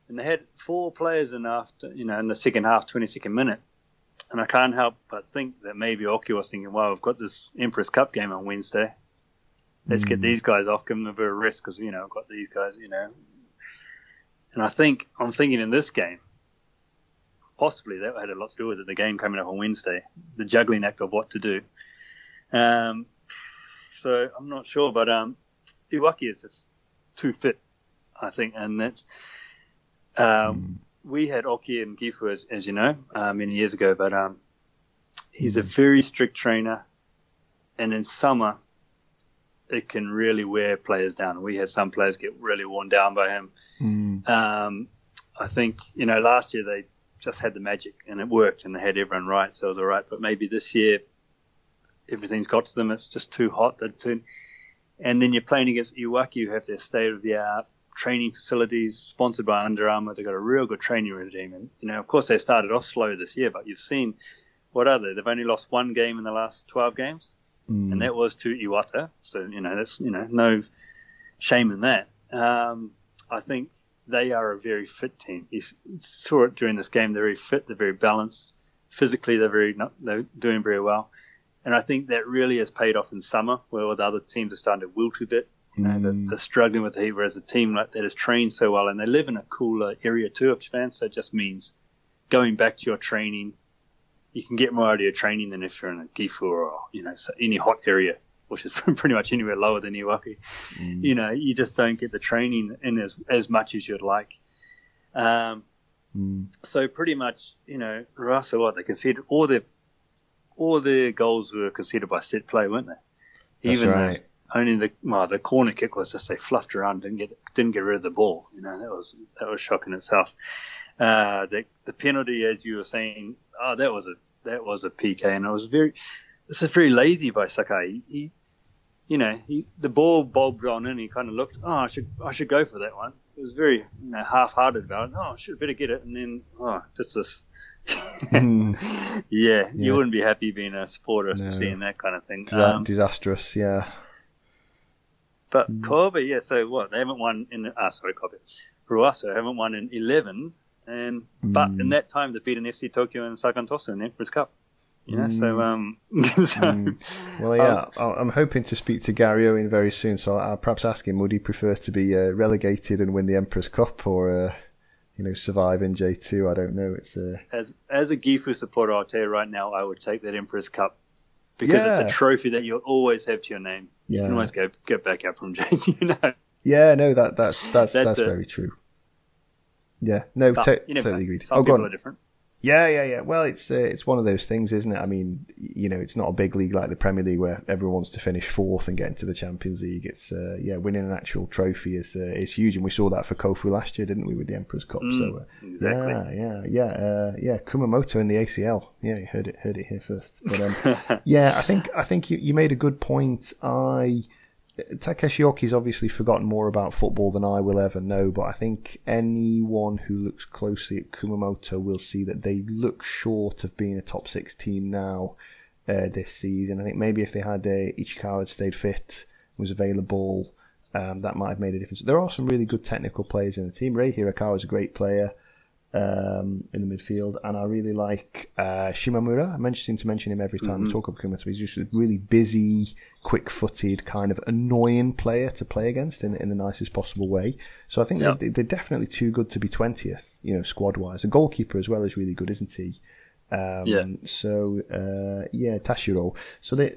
and they had four players in after, you know, in the second half, 22nd minute. And I can't help but think that maybe Oki was thinking, well, we've got this Empress Cup game on Wednesday. Let's get these guys off, give them a bit of rest because, you know, I've got these guys, you know. And I think, I'm thinking in this game, possibly that had a lot to do with it, the game coming up on Wednesday, the juggling act of what to do. Um, so I'm not sure, but um, Iwaki is just too fit, I think, and that's. Um, We had Oki and Gifu, as, as you know, uh, many years ago, but um, he's a very strict trainer, and in summer, it can really wear players down. We had some players get really worn down by him. mm, Um, I think you know last year they just had the magic and it worked and they had everyone right, so it was all right. But maybe this year everything's got to them. It's just too hot. Too, and then you're playing against Iwaki, who have their state of the art training facilities sponsored by Under Armour. They've got a real good training regime, and you know, of course, they started off slow this year, but you've seen what are they? They've only lost one game in the last 12 games, mm. and that was to Iwata. So you know, that's you know, no shame in that. Um, I think they are a very fit team. You saw it during this game. They're very fit. They're very balanced. Physically, they're very they're doing very well. And I think that really has paid off in summer, where all the other teams are starting to wilt a bit. You know, mm. they're, they're, struggling with the heat, whereas a team like that is trained so well, and they live in a cooler area too of Japan. So it just means going back to your training, you can get more out of your training than if you're in a Gifu or you know any hot area, which is [LAUGHS] pretty much anywhere lower than Iwaki. Mm. You know, you just don't get the training in as as much as you'd like. Um, mm. So pretty much, you know, Roasso, what they conceded all their all their goals were conceded by set play, weren't they? That's Even right. Only the well, the corner kick was just they fluffed around, didn't get didn't get rid of the ball. You know that was that was shocking itself. Uh, the the penalty, as you were saying, oh, that was a that was a PK, and it was very this is very lazy by Sakai. He, you know, he, the ball bobbed on and he kind of looked, oh, I should I should go for that one. It was very you know, half-hearted about it. Oh, I should better get it, and then oh, just this yeah, [LAUGHS] yeah, you wouldn't be happy being a supporter no. seeing that kind of thing. Um, disastrous, yeah. But mm. Kobe, yeah. So what? They haven't won in. Ah, sorry, Kobe. Roasso haven't won in eleven, and mm. but in that time they beat an FC Tokyo and Sagan Tosu in the Emperor's Cup. You know, mm. so um, [LAUGHS] so, mm. well, yeah, um, I'm hoping to speak to Gary Owen very soon. So I'll perhaps ask him: Would he prefer to be uh, relegated and win the Emperor's Cup, or uh, you know, survive in J two. I don't know. It's a as as a Gifu supporter, I'll tell you right now, I would take that Emperor's Cup because yeah. it's a trophy that you'll always have to your name. Yeah. You can always go get back up from [LAUGHS] J. You know. Yeah, no, that that's that's that's, that's very true. Yeah, no, t- totally agreed. Some oh, people are different. Yeah, yeah, yeah. Well, it's uh, it's one of those things, isn't it? I mean, you know, it's not a big league like the Premier League where everyone wants to finish fourth and get into the Champions League. It's uh, yeah, winning an actual trophy is uh, is huge, and we saw that for Kofu last year, didn't we, with the Emperor's Cup? Mm, so uh, exactly. yeah, yeah, yeah, uh, yeah. Kumamoto in the ACL. Yeah, you heard it heard it here first. But um, [LAUGHS] yeah, I think I think you, you made a good point. I Takeshi Oki's obviously forgotten more about football than I will ever know, but I think anyone who looks closely at Kumamoto will see that they look short of being a top six team now uh, this season. I think maybe if they had uh, Ichikawa had stayed fit, was available, um, that might have made a difference. There are some really good technical players in the team. Rei Hirakawa is a great player um, in the midfield, and I really like uh, Shimamura. I mentioned seem to mention him every time mm-hmm. we talk about Kumamoto. He's just a really busy, quick-footed, kind of annoying player to play against in, in the nicest possible way. So I think they're, they're, definitely too good to be twentieth, you know, squad-wise. The goalkeeper as well is really good, isn't he? Um, yeah. So uh, yeah, Tashiro. So they,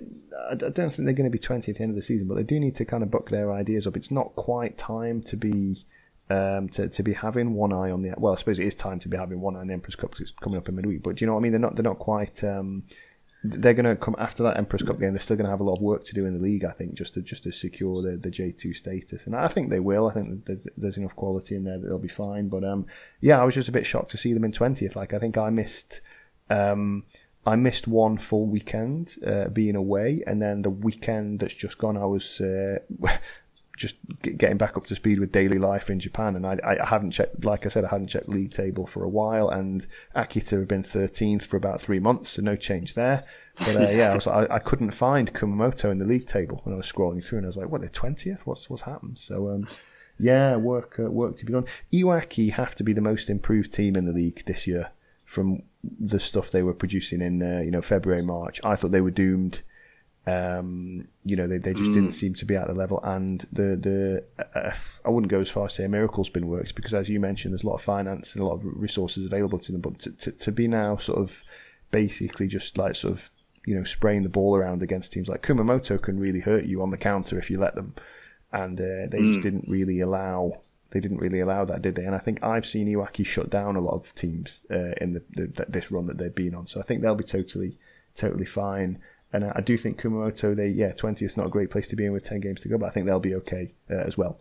I don't think they're going to be 20 at the end of the season, but they do need to kind of buck their ideas up. It's not quite time to be um, to, to be having one eye on the well, I suppose it is time to be having one eye on the Emperor's Cup because it's coming up in midweek. But do you know what I mean? They're not they're not quite. Um, they're going to come after that Emperor's Cup game. They're still going to have a lot of work to do in the league, I think, just to just to secure the, the J two status. And I think they will. I think there's there's enough quality in there that they'll be fine. But um, yeah, I was just a bit shocked to see them in twentieth. Like I think I missed. Um, I missed one full weekend uh, being away, and then the weekend that's just gone, I was uh, just getting back up to speed with daily life in Japan. And I, I haven't checked, like I said, I hadn't checked league table for a while. And Akita have been 13th for about three months, so no change there. But uh, yeah, I, was, I, I, couldn't find Kumamoto in the league table when I was scrolling through, and I was like, "What? They're 20th? What's what's happened?" So um, yeah, work uh, work to be done. Iwaki have to be the most improved team in the league this year from the stuff they were producing in uh, you know February March. I thought they were doomed um, you know, they, they just mm. didn't seem to be at the level. And the the uh, I wouldn't go as far as say a miracle's been worked because, as you mentioned, there's a lot of finance and a lot of resources available to them. But to, to, to be now sort of basically just like sort of you know spraying the ball around against teams like Kumamoto can really hurt you on the counter if you let them. And uh, they mm. just didn't really allow they didn't really allow that, did they? And I think I've seen Iwaki shut down a lot of teams uh, in the, the, this run that they've been on. So I think they'll be totally totally fine. And I do think Kumamoto, they yeah, 20 is not a great place to be in with 10 games to go, but I think they'll be okay uh, as well.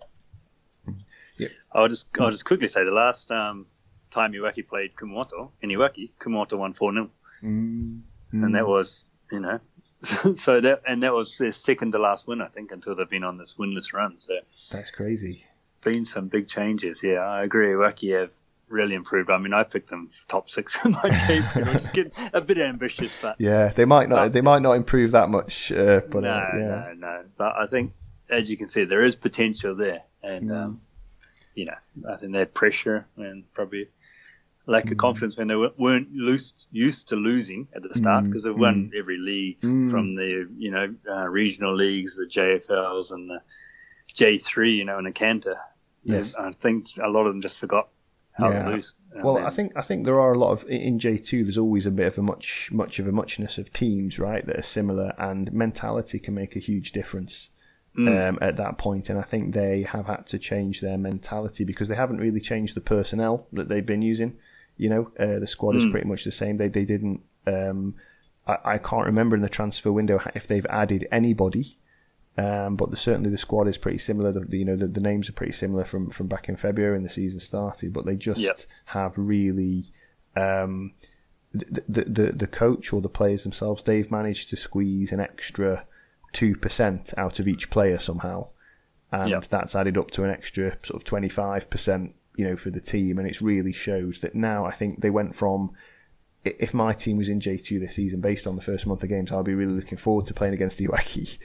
Yeah. I'll just I'll just quickly say the last um, time Iwaki played Kumamoto in Iwaki, Kumamoto won 4 0. Mm. And that was, you know, [LAUGHS] so that and that was their second to last win, I think, until they've been on this winless run. So that's crazy. Been some big changes. Yeah, I agree. Iwaki have really improved. I mean, I picked them top six [LAUGHS] in my team, which getting a bit ambitious, but yeah, they might not. But, they might not improve that much. Uh, but no, uh, yeah. no, no. But I think, as you can see, there is potential there, and mm. um, you know, I think they had pressure and probably lack of mm. confidence when they weren't loose, used to losing at the start because mm. they've won mm. every league from the you know uh, regional leagues, the JFLs and the J3, you know, and the Canter. Yes, I think a lot of them just forgot how yeah. to lose. Well, then, I think I think there are a lot of in J two. There's always a bit of a much much of a muchness of teams, right, that are similar, and mentality can make a huge difference. Mm. Um, at that point. and I think they have had to change their mentality because they haven't really changed the personnel that they've been using. You know, uh, the squad mm. is pretty much the same. They they didn't. Um, I, I can't remember in the transfer window if they've added anybody, um, but the, certainly the squad is pretty similar. The, you know, the, the, names are pretty similar from, from back in February when the season started. But they just yep. have really um, the, the, the the coach or the players themselves. They've managed to squeeze an extra two percent out of each player somehow, and yep. that's added up to an extra sort of twenty five percent you know, for the team, and it really shows that now I think they went from. If my team was in J2 this season, based on the first month of games, I'll be really looking forward to playing against [LAUGHS] Iwaki.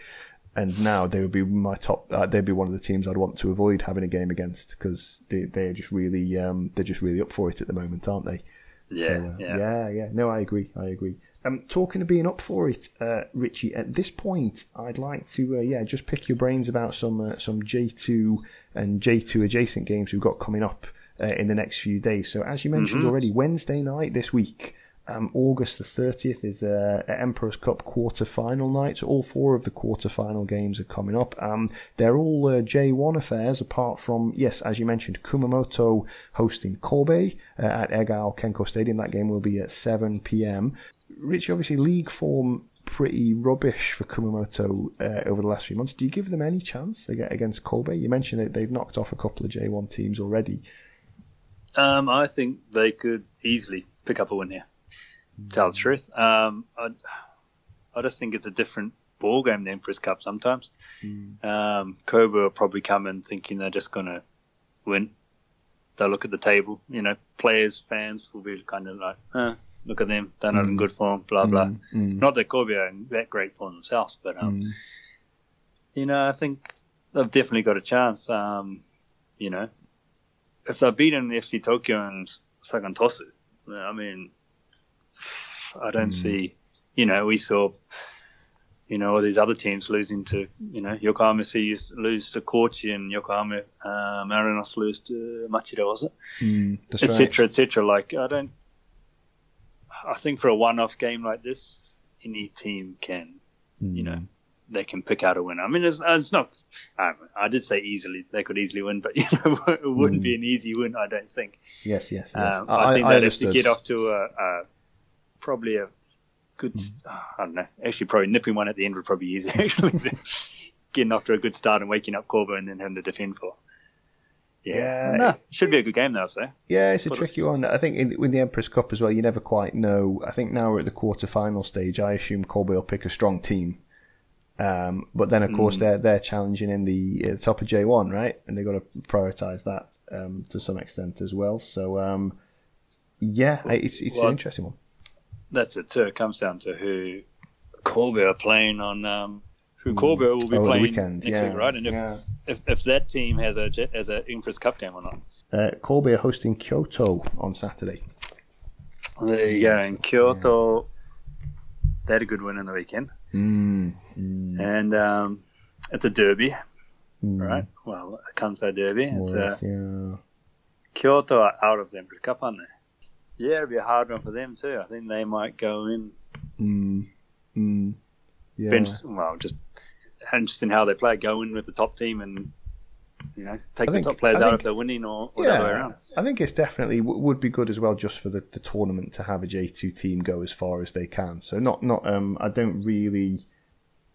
And now they would be my top. Uh, they'd be one of the teams I'd want to avoid having a game against because they they're just really um, they're just really up for it at the moment, aren't they? Yeah, so, uh, yeah, yeah, yeah. No, I agree. I agree. Um, talking of being up for it, uh, Richy. At this point, I'd like to, uh, yeah, just pick your brains about some uh, some J two and J2 adjacent games we've got coming up uh, in the next few days. So, as you mentioned mm-hmm. already, Wednesday night this week, um, August the 30th, is uh, Emperor's Cup quarter final night. So, all four of the quarter final games are coming up. Um, they're all uh, J1 affairs, apart from, yes, as you mentioned, Kumamoto hosting Kobe uh, at Egao Kenko Stadium. That game will be at 7 pm. Rich, obviously, league form pretty rubbish for Kumamoto uh, over the last few months. Do you give them any chance against Kobe? You mentioned that they've knocked off a couple of J1 teams already. Um, I think they could easily pick up a win here. Tell the truth, um, I, I just think it's a different ball game than Empress Cup sometimes. Mm. Um, Kobe will probably come in thinking they're just going to win. They'll look at the table, you know, players, fans will be kind of like, eh, look at them, they're not mm. in good form, blah blah. Mm. Not that Kobe are in that great form themselves, but um, mm. you know, I think they've definitely got a chance. Um, you know, if they're beating FC Tokyo and Sagan Tosu, I mean, I don't mm. see. You know, we saw. You know, all these other teams losing to, you know, Yokohama C used to lose to Kochi and Yokohama uh, Marinos lose to Machida, was it? Mm, etc. etc. Like, I don't, I think for a one-off game like this, any team can, mm. you know, hmm. they can pick out a winner. I mean, it's, it's not. I, I, did say easily they could easily win, but [LAUGHS] you know, it wouldn't mm. be an easy win. I don't think. Yes, yes, yes. Um, I, I, think that if to get off to a, a probably a good, mm. I don't know, actually probably nipping one at the end would probably be easier. [LAUGHS] Actually, getting off to a good start and waking up Kobe and then having to defend for. Yeah, no, should be a good game though. So yeah, it's a tricky one. I think in, with the Empress Cup as well, you never quite know. I think now we're at the quarter final stage. I assume Kobe will pick a strong team, um, but then of course mm. they're they're challenging in the, uh, top of J one, right? And they've got to prioritise that um, to some extent as well. So um, yeah, it's it's well, an interesting one. That's it too. It comes down to who Kobe are playing on um, who Kobe will be oh, playing weekend. next yeah. week, right? And if, yeah. if, if that team has a has a Empress Cup game or not. Uh, Kobe are hosting Kyoto on Saturday. There you go. In Kyoto, yeah. they had a good win in the weekend, mm, mm. and um, it's a derby, mm. right? Well, a Kansai derby. It's a, yeah. Kyoto are out of the Empress Cup, aren't they? Yeah, it'd be a hard one for them too. I think they might go in. Mm. Mm. Yeah. Bench, well, just interesting how they play. Go in with the top team and you know take the top players out if they're winning or, or yeah, the other way around. I think it's definitely would be good as well just for the, the tournament to have a J two team go as far as they can. So not not um I don't really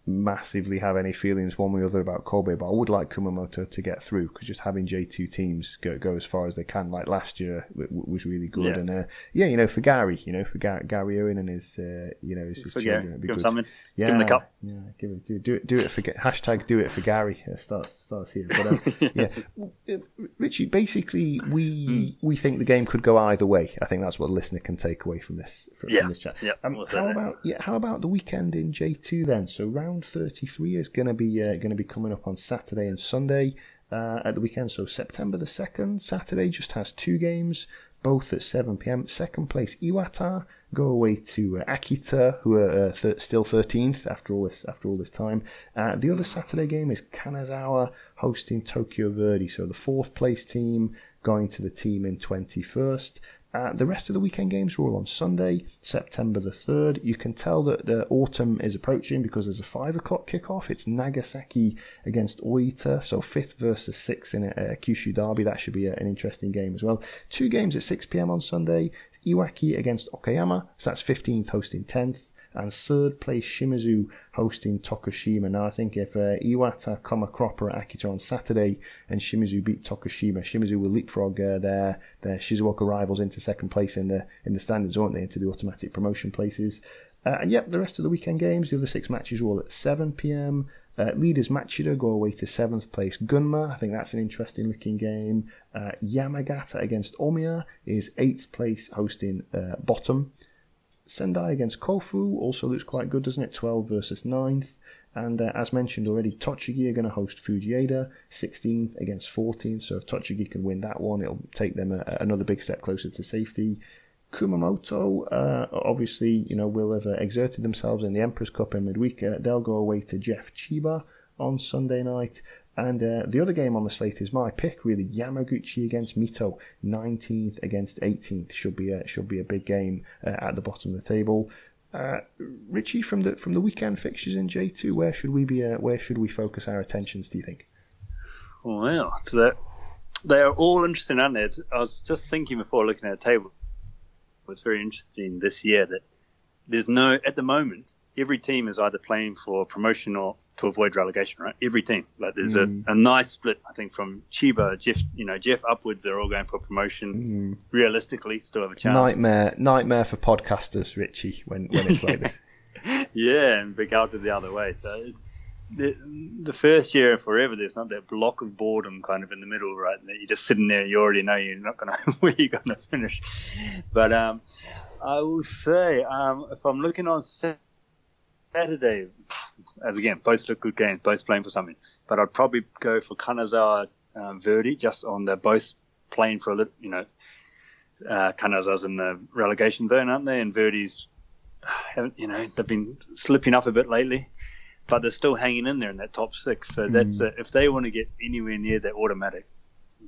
massively have any feelings one way or other about Kobe, but I would like Kumamoto to get through because just having J2 teams go, go as far as they can, like last year, w- w- was really good. Yeah. And uh, yeah, you know, for Gary, you know, for Gary, Gary Owen and his, uh, you know, his, his children, Gary, it'd be give him something. Yeah, Give him the cup. Yeah, give it, do, do it, do it for hashtag do it for Gary. Uh, starts starts here, but uh, [LAUGHS] yeah, Uh, Richy. Basically, we we think the game could go either way. I think that's what the listener can take away from this from, Yeah, from this chat. yeah, Um, we'll how that. about yeah? How about the weekend in J two then? So round thirty three is going to be uh, going to be coming up on Saturday and Sunday uh, at the weekend. So September the second, Saturday just has two games, both at seven pm. Second place Iwata go away to uh, Akita, who are uh, th- still thirteenth after all this after all this time. Uh, the other Saturday game is Kanazawa hosting Tokyo Verdy. So the fourth place team going to the team in twenty first. Uh, the rest of the weekend games are all on Sunday, September the 3rd. You can tell that the autumn is approaching because there's a 5 o'clock kickoff. It's Nagasaki against Oita, so 5th versus 6th in a, a Kyushu derby. That should be a, an interesting game as well. Two games at 6pm on Sunday. Iwaki against Okayama, so that's 15th hosting 10th and third place Shimizu hosting Tokushima. Now I think if uh, Iwata come cropper Akita on Saturday and Shimizu beat Tokushima, Shimizu will leapfrog uh, their their Shizuoka rivals into second place in the in the standards, won't they? Into the automatic promotion places. Uh, and yep, the rest of the weekend games, the other six matches are all at 7 p.m. Uh, leaders Machida go away to seventh place Gunma. I think that's an interesting looking game. Uh, Yamagata against Omiya is eighth place hosting uh, bottom. Sendai against Kofu also looks quite good, doesn't it? 12 versus 9th. And uh, as mentioned already, Tochigi are going to host Fujieda, 16th against 14th. So if Tochigi can win that one, it'll take them a, another big step closer to safety. Kumamoto, uh, obviously, you know, will have uh, exerted themselves in the Emperor's Cup in midweek. Uh, they'll go away to JEF Chiba on Sunday night. And uh, the other game on the slate is my pick, really. Yamaguchi against Mito, 19th against 18th. Should be a, should be a big game uh, at the bottom of the table. Uh, Richy, from the from the weekend fixtures in J two, where should we be? Uh, where should we focus our attentions? Do you think? Well, so they are all interesting, aren't they? I was just thinking before looking at the table. It's very interesting this year that there's no at the moment. Every team is either playing for promotion or to avoid relegation, right? Every team. Like there's Mm. a, a nice split, I think, from Chiba, Jeff, you know, Jeff upwards. They're all going for promotion. Realistically, still have a chance. Nightmare, nightmare for podcasters, Richy. When when it's like this. [LAUGHS] Yeah, and big out the other way. So it's, the the first year forever, there's not that block of boredom kind of in the middle, right? That you're just sitting there, you already know you're not gonna [LAUGHS] where you're gonna finish. But um, I will say, um, if I'm looking on Saturday, as again, both look good games, both playing for something. But I'd probably go for Kanazawa um, Verdy, just on they're both playing for a little, you know. Uh, Kanazawa's in the relegation zone, aren't they? And Verdy's [SIGHS] haven't you know they've been slipping up a bit lately, but they're still hanging in there in that top six. So that's uh, if they want to get anywhere near that automatic,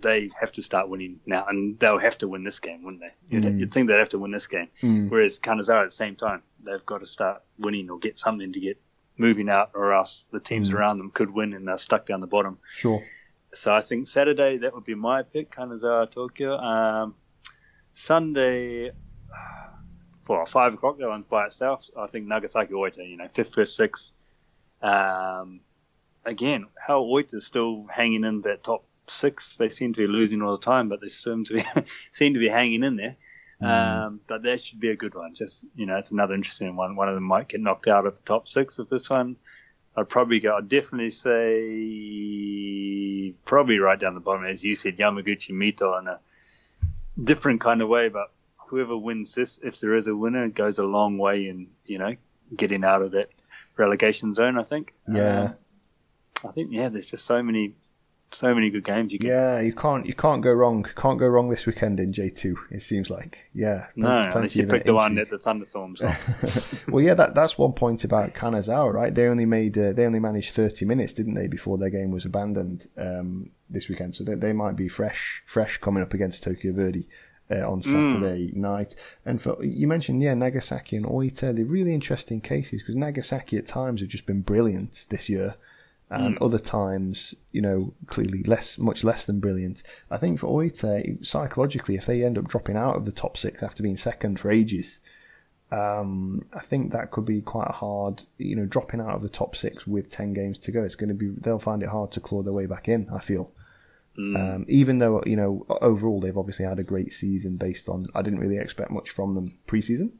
they have to start winning now, and they'll have to win this game, wouldn't they? You'd, Mm. you'd think they'd have to win this game. Mm. Whereas Kanazawa at the same time, they've got to start winning or get something to get moving out, or else the teams Mm. around them could win and they're stuck down the bottom. Sure. So I think Saturday that would be my pick, Kanazawa Tokyo. Um, Sunday, [SIGHS] for five o'clock, that one's by itself. I think Nagasaki Oita, you know, fifth, first, sixth. Um, again, how Oita's still hanging in that top six. They seem to be losing all the time, but they seem to be [LAUGHS] seem to be hanging in there. Um, but that should be a good one. Just you know, it's another interesting one. One of them might get knocked out of the top six of this one. I'd probably go. I'd definitely say probably right down the bottom, as you said, Yamaguchi Mito in a different kind of way. But whoever wins this, if there is a winner, goes a long way in you know getting out of that relegation zone. I think. Yeah. Um, I think yeah. There's just so many, so many good games you can. Yeah, you can't you can't go wrong. Can't go wrong this weekend in J two. It seems like yeah. No, unless you pick the one that the thunderstorms. [LAUGHS] well, yeah, that that's one point about Kanazawa, right? They only made uh, they only managed thirty minutes, didn't they, before their game was abandoned um, this weekend? So they, they might be fresh fresh coming up against Tokyo Verdy. Uh, on Saturday night, and for you mentioned, yeah, Nagasaki and Oita, they're really interesting cases because Nagasaki at times have just been brilliant this year, and other times, you know, clearly less, much less than brilliant. I think for Oita, psychologically, if they end up dropping out of the top six after being second for ages, Um, I think that could be quite hard. You know, dropping out of the top six with ten games to go, it's going to be. They'll find it hard to claw their way back in. I feel. Um, even though you know overall they've obviously had a great season based on I didn't really expect much from them preseason.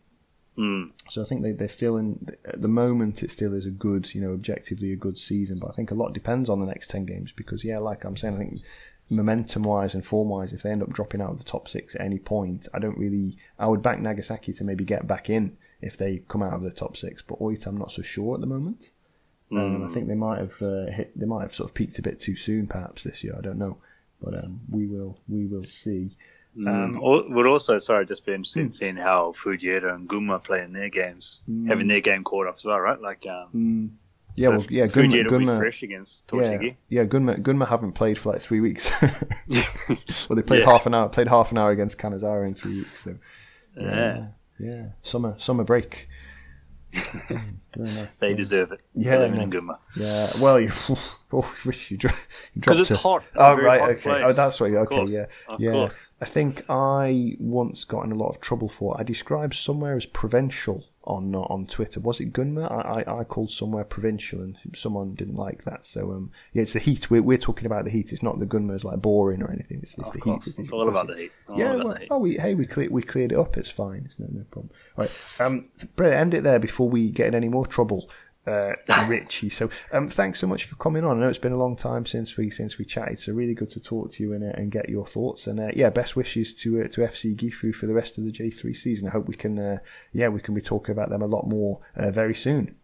Mm. So I think they, they're still in at the moment. It still is a good, you know, objectively a good season. But I think a lot depends on the next ten games because yeah, like I'm saying, I think momentum wise and form wise, if they end up dropping out of the top six at any point, I don't really. I would back Nagasaki to maybe get back in if they come out of the top six. But Oita, I'm not so sure at the moment. Um, I think they might have uh, hit. They might have sort of peaked a bit too soon, perhaps this year. I don't know, but um, we will. We will see. Um, would also, sorry, just be interested in seeing how Fujieda and Gunma play in their games, having their game caught up as well, right? Like, um, Yeah, so well, yeah, Gunma, Fujieda will be Gunma, fresh against yeah, Tochigi. yeah, Gunma, Gunma haven't played for like three weeks. [LAUGHS] well, they played Yeah. half an hour. Played half an hour against Kanazawa in three weeks. So Yeah. yeah, summer summer break. Very nice. They deserve it. Yeah, for living in Gunma. Yeah, well, you, [LAUGHS] oh, Rich, you, dro- you dropped Because it's a- hot. It's Oh right, hot okay. place. Oh, that's right. Okay, course, yeah, of yeah. course. I think I once got in a lot of trouble for. I described somewhere as provincial on uh, on Twitter. Was it Gunma? I, I I called somewhere provincial, and someone didn't like that. So um, yeah, it's the heat. We're, we're talking about the heat. It's not the Gunma's like boring or anything. It's, it's the heat. It's, It's all about the heat. All Yeah, about well, oh, we, hey, we cleared we cleared it up. It's fine. It's no no problem. All right, um, Brett, end it there before we get in any more trouble. Uh, Richy, so um, thanks so much for coming on. I know it's been a long time since we since we chatted, so really good to talk to you and, uh, and get your thoughts. And uh, yeah, best wishes to uh, to FC Gifu for the rest of the J three season. I hope we can uh, yeah we can be talking about them a lot more uh, very soon.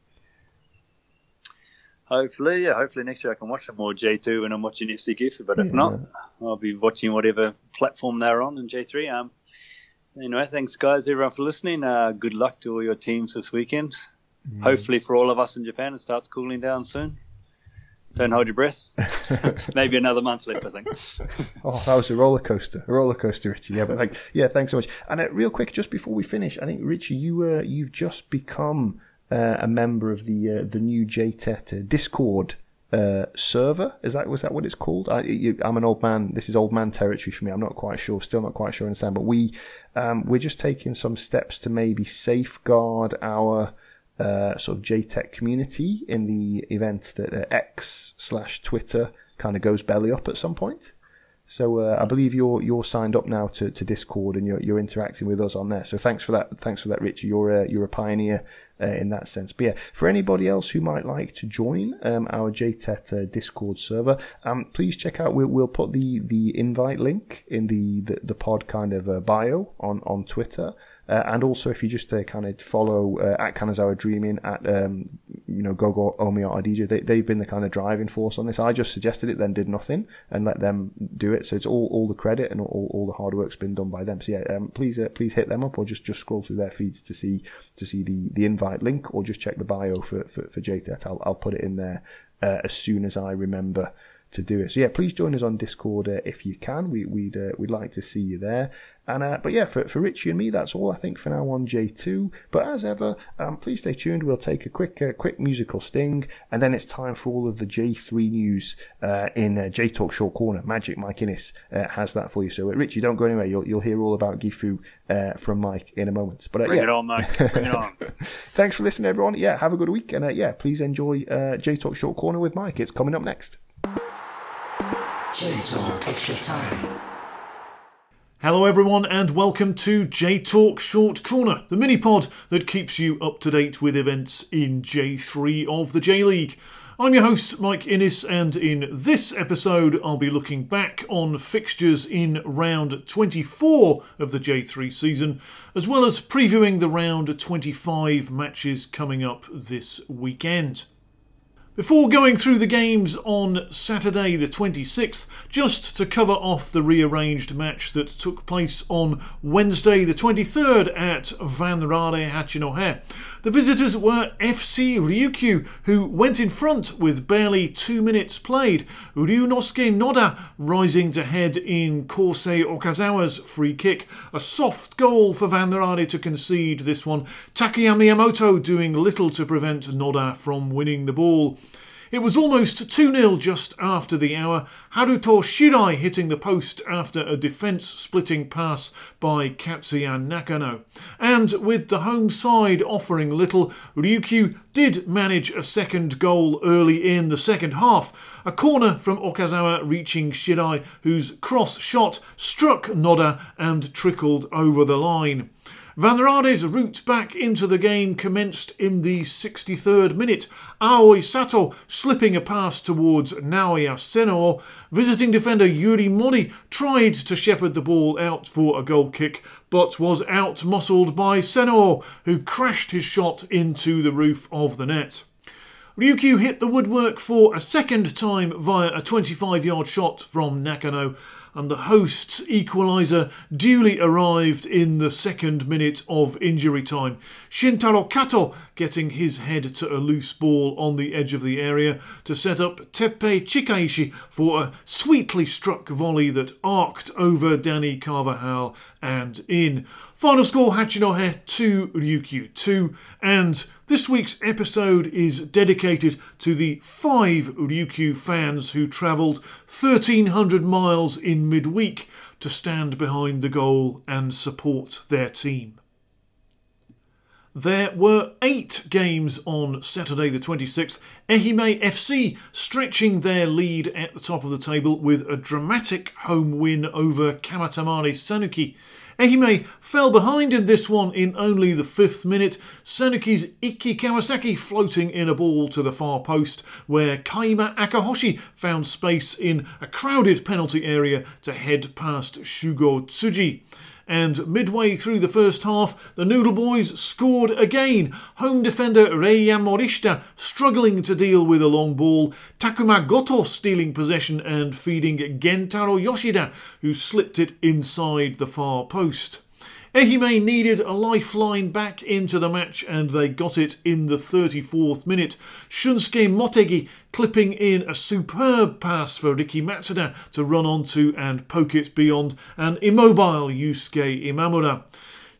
Hopefully, yeah. Hopefully next year I can watch some more J2 when I'm watching FC Gifu. But if Yeah. not, I'll be watching whatever platform they're on in J3. Um, anyway, thanks guys, everyone for listening. Uh, good luck to all your teams this weekend. Hopefully for all of us in Japan, it starts cooling down soon. Don't hold your breath. [LAUGHS] Maybe another month left, I think. [LAUGHS] Oh, that was a roller coaster, a roller coaster, Richy. Yeah, but like, yeah, thanks so much. And uh, real quick, just before we finish, I think Richy, you uh, you've just become uh, a member of the uh, the new JTET uh, Discord uh, server. Is that was that what it's called? I, you, I'm an old man. This is old man territory for me. I'm not quite sure. Still not quite sure. I understand. But we um, we're just taking some steps to maybe safeguard our uh, sort of JTET community in the event that uh, X slash Twitter kind of goes belly up at some point. So uh, I believe you're you're signed up now to, to Discord and you're you're interacting with us on there. So thanks for that. Thanks for that, Richy. You're a, you're a pioneer uh, in that sense. But yeah, for anybody else who might like to join um, our JTET uh, Discord server, um, please check out. We'll, we'll put the the invite link in the the, the pod kind of uh, bio on on Twitter. Uh, and also, if you just uh, kind of follow uh, at Kanazawa Dreaming, at um, you know Gogo Omi or DJ, they, they've been the kind of driving force on this. I just suggested it, then did nothing, and let them do it. So it's all, all the credit and all, all the hard work's been done by them. So yeah, um, please uh, please hit them up or just, just scroll through their feeds to see to see the, the invite link, or just check the bio for for, for JTET. I'll I'll put it in there uh, as soon as I remember to do it. So yeah, please join us on Discord uh, if you can. We, we'd uh, we'd like to see you there. And uh, but yeah, for, for Richy and me, that's all I think for now on J two. But as ever, um, please stay tuned. We'll take a quick uh, quick musical sting, and then it's time for all of the J three news uh, in uh, J Talk Short Corner. Magic Mike Innes uh, has that for you. So uh, Richy, don't go anywhere. You'll you'll hear all about Gifu uh, from Mike in a moment. But uh, Bring yeah, it on, Mike. Bring it on. [LAUGHS] thanks for listening, everyone. Yeah, have a good week, and uh, yeah, please enjoy uh, J Talk Short Corner with Mike. It's coming up next. J Talk Extra Time. Hello, everyone, and welcome to J Talk Short Corner, the mini pod that keeps you up to date with events in J3 of the J League. I'm your host, Mike Innes, and in this episode, I'll be looking back on fixtures in round 24 of the J3 season, as well as previewing the round 25 matches coming up this weekend. Before going through the games on Saturday the 26th, just to cover off the rearranged match that took place on Wednesday the 23rd at Vanraure Hachinohe. The visitors were FC Ryukyu, who went in front with barely two minutes played. Ryunosuke Noda rising to head in Kosei Okazawa's free kick. A soft goal for Vanraure to concede this one. Takuya Miyamoto doing little to prevent Noda from winning the ball. It was almost 2 0 just after the hour, Haruto Shirai hitting the post after a defence splitting pass by Katsuya Nakano. And with the home side offering little, Ryukyu did manage a second goal early in the second half. A corner from Okazawa reaching Shirai, whose cross shot struck Noda and trickled over the line. Vanraure's route back into the game commenced in the 63rd minute. Aoi Sato slipping a pass towards Naoya Senoo. Visiting defender Yuri Mori tried to shepherd the ball out for a goal kick, but was out muscled by Senoo, who crashed his shot into the roof of the net. Ryukyu hit the woodwork for a second time via a 25 yard shot from Nakano, and the hosts' equaliser duly arrived in the second minute of injury time. Shintaro Kato getting his head to a loose ball on the edge of the area to set up Teppei Chikaishi for a sweetly struck volley that arced over Danny Carvajal and in. Final score Hachinohe 2, Ryukyu 2, and this week's episode is dedicated to the five Ryukyu fans who travelled 1300 miles in midweek to stand behind the goal and support their team. There were eight games on Saturday the 26th. Ehime FC stretching their lead at the top of the table with a dramatic home win over Kamatamare Sanuki. Ehime fell behind in this one in only the fifth minute. Sanuki's Iki Kawasaki floating in a ball to the far post, where Kaima Akahoshi found space in a crowded penalty area to head past Shugo Tsuji. And midway through the first half, the Noodle Boys scored again. Home defender Reiya Morishita struggling to deal with a long ball. Takuma Goto stealing possession and feeding Gentaro Yoshida, who slipped it inside the far post. Ehime needed a lifeline back into the match and they got it in the 34th minute. Shunsuke Motegi clipping in a superb pass for Riki Matsuda to run onto and poke it beyond an immobile Yusuke Imamura.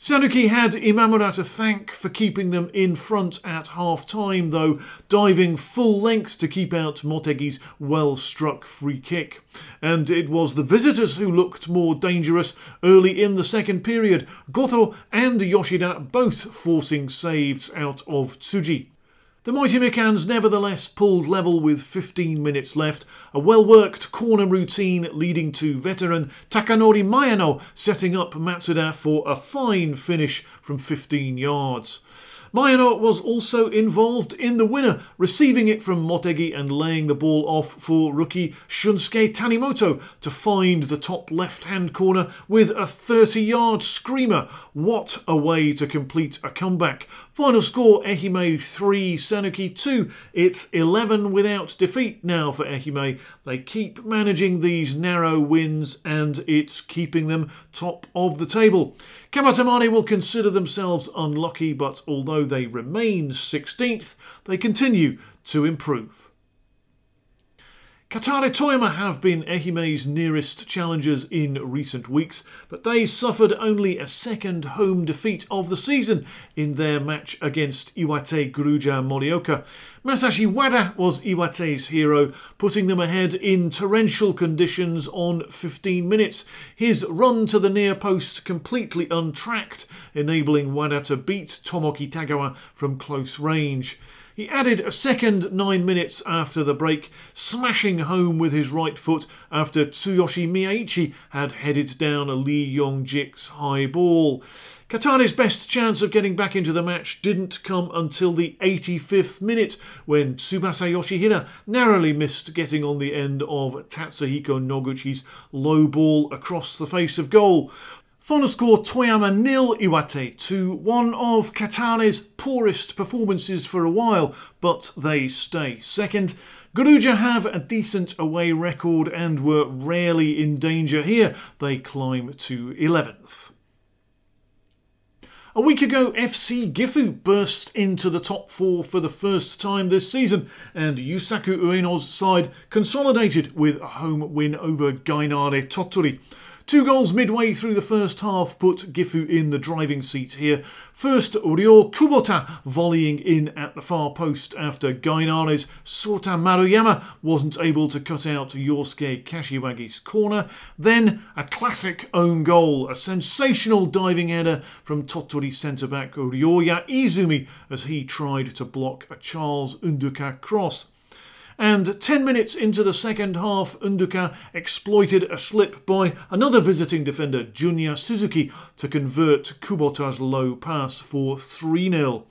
Sanuki had Imamura to thank for keeping them in front at half time, though, diving full length to keep out Motegi's well struck free kick. And it was the visitors who looked more dangerous early in the second period, Goto and Yoshida both forcing saves out of Tsuji. The Mighty Mikans nevertheless pulled level with 15 minutes left, a well worked corner routine leading to veteran Takanori Mayano setting up Matsuda for a fine finish from 15 yards. Mayano was also involved in the winner, receiving it from Motegi and laying the ball off for rookie Shunsuke Tanimoto to find the top left hand corner with a 30 yard screamer. What a way to complete a comeback! Final score Ehime 3, Sanuki 2. It's 11 without defeat now for Ehime. They keep managing these narrow wins and it's keeping them top of the table. Kamatamare will consider themselves unlucky, but although they remain 16th, they continue to improve. Kataller Toyama have been Ehime's nearest challengers in recent weeks, but they suffered only a second home defeat of the season in their match against Iwate Grulla Morioka. Masashi Wada was Iwate's hero, putting them ahead in torrential conditions on 15 minutes. His run to the near post completely untracked, enabling Wada to beat Tomoki Tagawa from close range. He added a second nine minutes after the break, smashing home with his right foot after Tsuyoshi Miyaichi had headed down a Lee Yong Jik's high ball. Kataller's best chance of getting back into the match didn't come until the 85th minute when Tsubasa Yoshihira narrowly missed getting on the end of Tatsuhiko Noguchi's low ball across the face of goal. Final score Toyama nil Iwate 2, one of Kataller's poorest performances for a while, but they stay second. Grulla have a decent away record and were rarely in danger here. They climb to 11th. A week ago, FC Gifu burst into the top four for the first time this season, and Yusaku Ueno's side consolidated with a home win over Gainare Tottori. Two goals midway through the first half put Gifu in the driving seat here. First, Ryo Kubota volleying in at the far post after Gainare's Sota Maruyama wasn't able to cut out Yosuke Kashiwagi's corner. Then, a classic own goal, a sensational diving header from Tottori centre back Ryoya Izumi as he tried to block a Charles Unduka cross. And 10 minutes into the second half, Unduka exploited a slip by another visiting defender, Junya Suzuki, to convert Kubota's low pass for 3 0.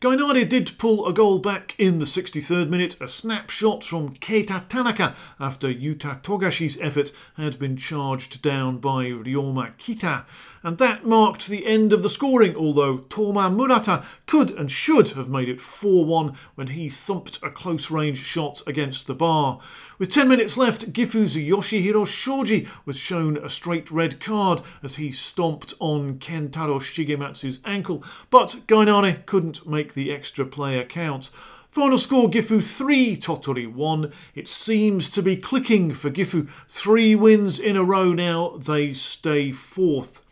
Gainare did pull a goal back in the 63rd minute, a snapshot from Keita Tanaka after Yuta Togashi's effort had been charged down by Ryoma Kita. And that marked the end of the scoring, although Toma Murata could and should have made it 4 1 when he thumped a close range shot against the bar. With 10 minutes left, Gifu's Yoshihiro Shoji was shown a straight red card as he stomped on Kentaro Shigematsu's ankle, but Gainare couldn't make the extra player count. Final score Gifu 3, Tottori 1. It seems to be clicking for Gifu. Three wins in a row now, they stay fourth.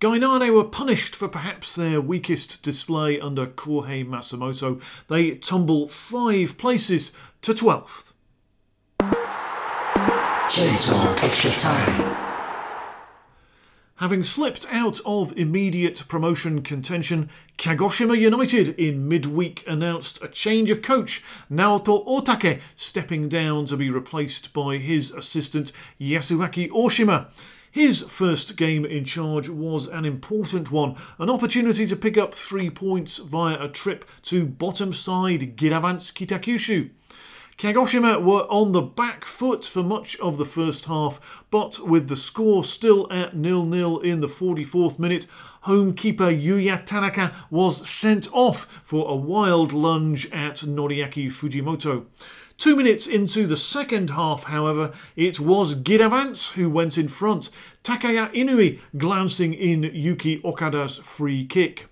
Gainare were punished for perhaps their weakest display under Kohei Masamoto. They tumble five places to 12th. J-Talk Extra Time. Having slipped out of immediate promotion contention, Kagoshima United in midweek announced a change of coach, Naoto Otake stepping down to be replaced by his assistant Yasuaki Oshima. His first game in charge was an important one, an opportunity to pick up three points via a trip to bottom side Giravanz Kitakyushu. Kagoshima were on the back foot for much of the first half, but with the score still at nil-nil in the 44th minute, home keeper Yuya Tanaka was sent off for a wild lunge at Noriaki Fujimoto. Two minutes into the second half, however, it was Giravanz who went in front, Takaya Inui glancing in Yuki Okada's free kick.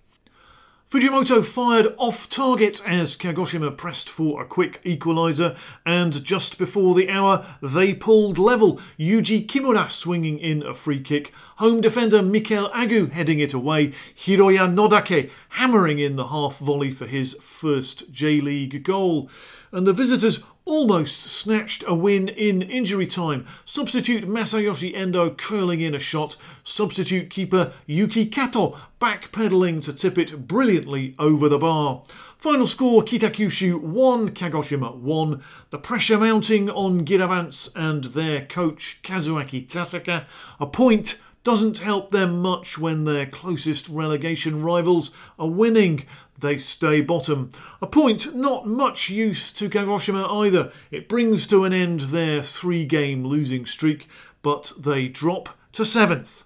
Fujimoto fired off target as Kagoshima pressed for a quick equaliser, and just before the hour, they pulled level. Yuji Kimura swinging in a free kick, home defender Mikel Agu heading it away, Hiroya Nodake hammering in the half volley for his first J League goal. And the visitors almost snatched a win in injury time. Substitute Masayoshi Endo curling in a shot. Substitute keeper Yuki Kato backpedaling to tip it brilliantly over the bar. Final score Kitakyushu 1, Kagoshima 1. The pressure mounting on Giravanz and their coach Kazuaki Tasaka. A point doesn't help them much when their closest relegation rivals are winning they stay bottom. A point not much use to Kagoshima either. It brings to an end their three game losing streak, but they drop to seventh.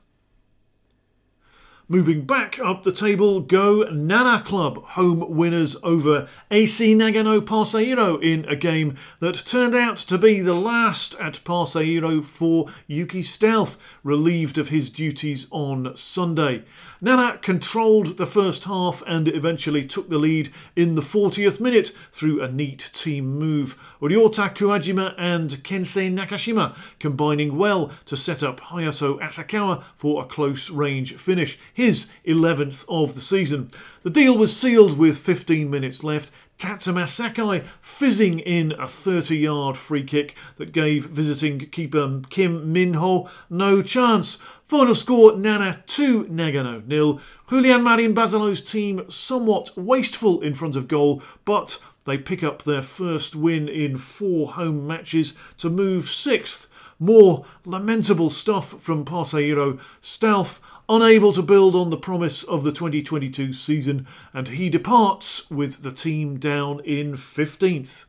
Moving back up the table go Nara Club, home winners over AC Nagano Parceiro in a game that turned out to be the last at Parceiro for Yuki Stealth, relieved of his duties on Sunday. Nara controlled the first half and eventually took the lead in the 40th minute through a neat team move. Ryota Kuwajima and Kensei Nakashima combining well to set up Hayato Asakawa for a close range finish, his 11th of the season. The deal was sealed with 15 minutes left Tatsuma Sakai fizzing in a 30 yard free kick that gave visiting keeper Kim Minho no chance. Final score Nara 2 Nagano nil. Julian Marin Basilo's team somewhat wasteful in front of goal, but they pick up their first win in four home matches to move sixth. More lamentable stuff from Parceiro. Stealth unable to build on the promise of the 2022 season, and he departs with the team down in 15th.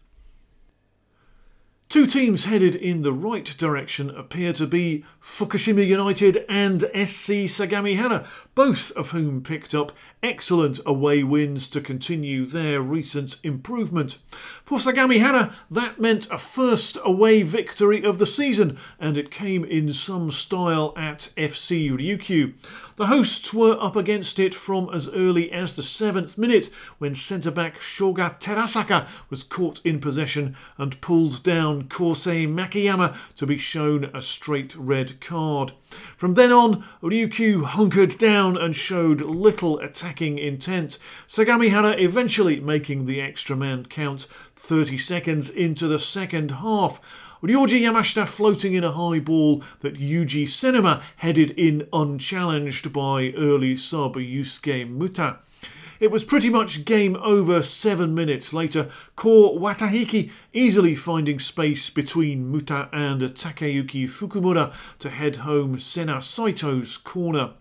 Two teams headed in the right direction appear to be Fukushima United and SC Sagamihara, both of whom picked up excellent away wins to continue their recent improvement. For Sagamihara, that meant a first away victory of the season, and it came in some style at FC Ryukyu. The hosts were up against it from as early as the seventh minute when centre back Shoga Terasaka was caught in possession and pulled down Kosei Makiyama to be shown a straight red card. From then on, Ryukyu hunkered down and showed little attacking intent. Sagamihara eventually making the extra man count 30 seconds into the second half. Ryoji Yamashita floating in a high ball that Yuji Senuma headed in unchallenged by early sub Yusuke Muta. It was pretty much game over seven minutes later. Ko Watahiki easily finding space between Muta and Takayuki Fukumura to head home Sena Saito's corner.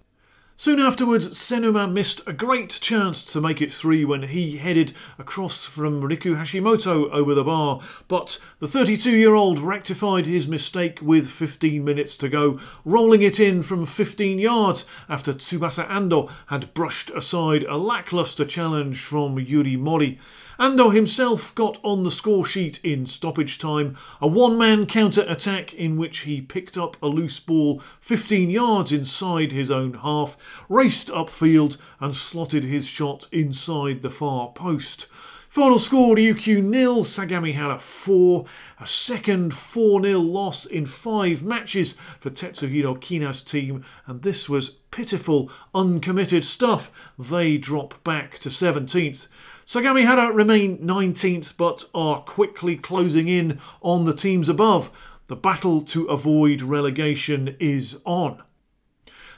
Soon afterwards, Senuma missed a great chance to make it three when he headed across from Riku Hashimoto over the bar, but the 32 year old rectified his mistake with 15 minutes to go, rolling it in from 15 yards after Tsubasa Ando had brushed aside a lacklustre challenge from Yuri Mori. Ando himself got on the score sheet in stoppage time, a one man counter attack in which he picked up a loose ball 15 yards inside his own half, raced upfield, and slotted his shot inside the far post. Final score Ryukyu nil, Sagamihara 4. A second 4 0 loss in five matches for Tetsuhiro Kina's team, and this was pitiful, uncommitted stuff. They drop back to 17th. Sagamihara remain 19th but are quickly closing in on the teams above. The battle to avoid relegation is on.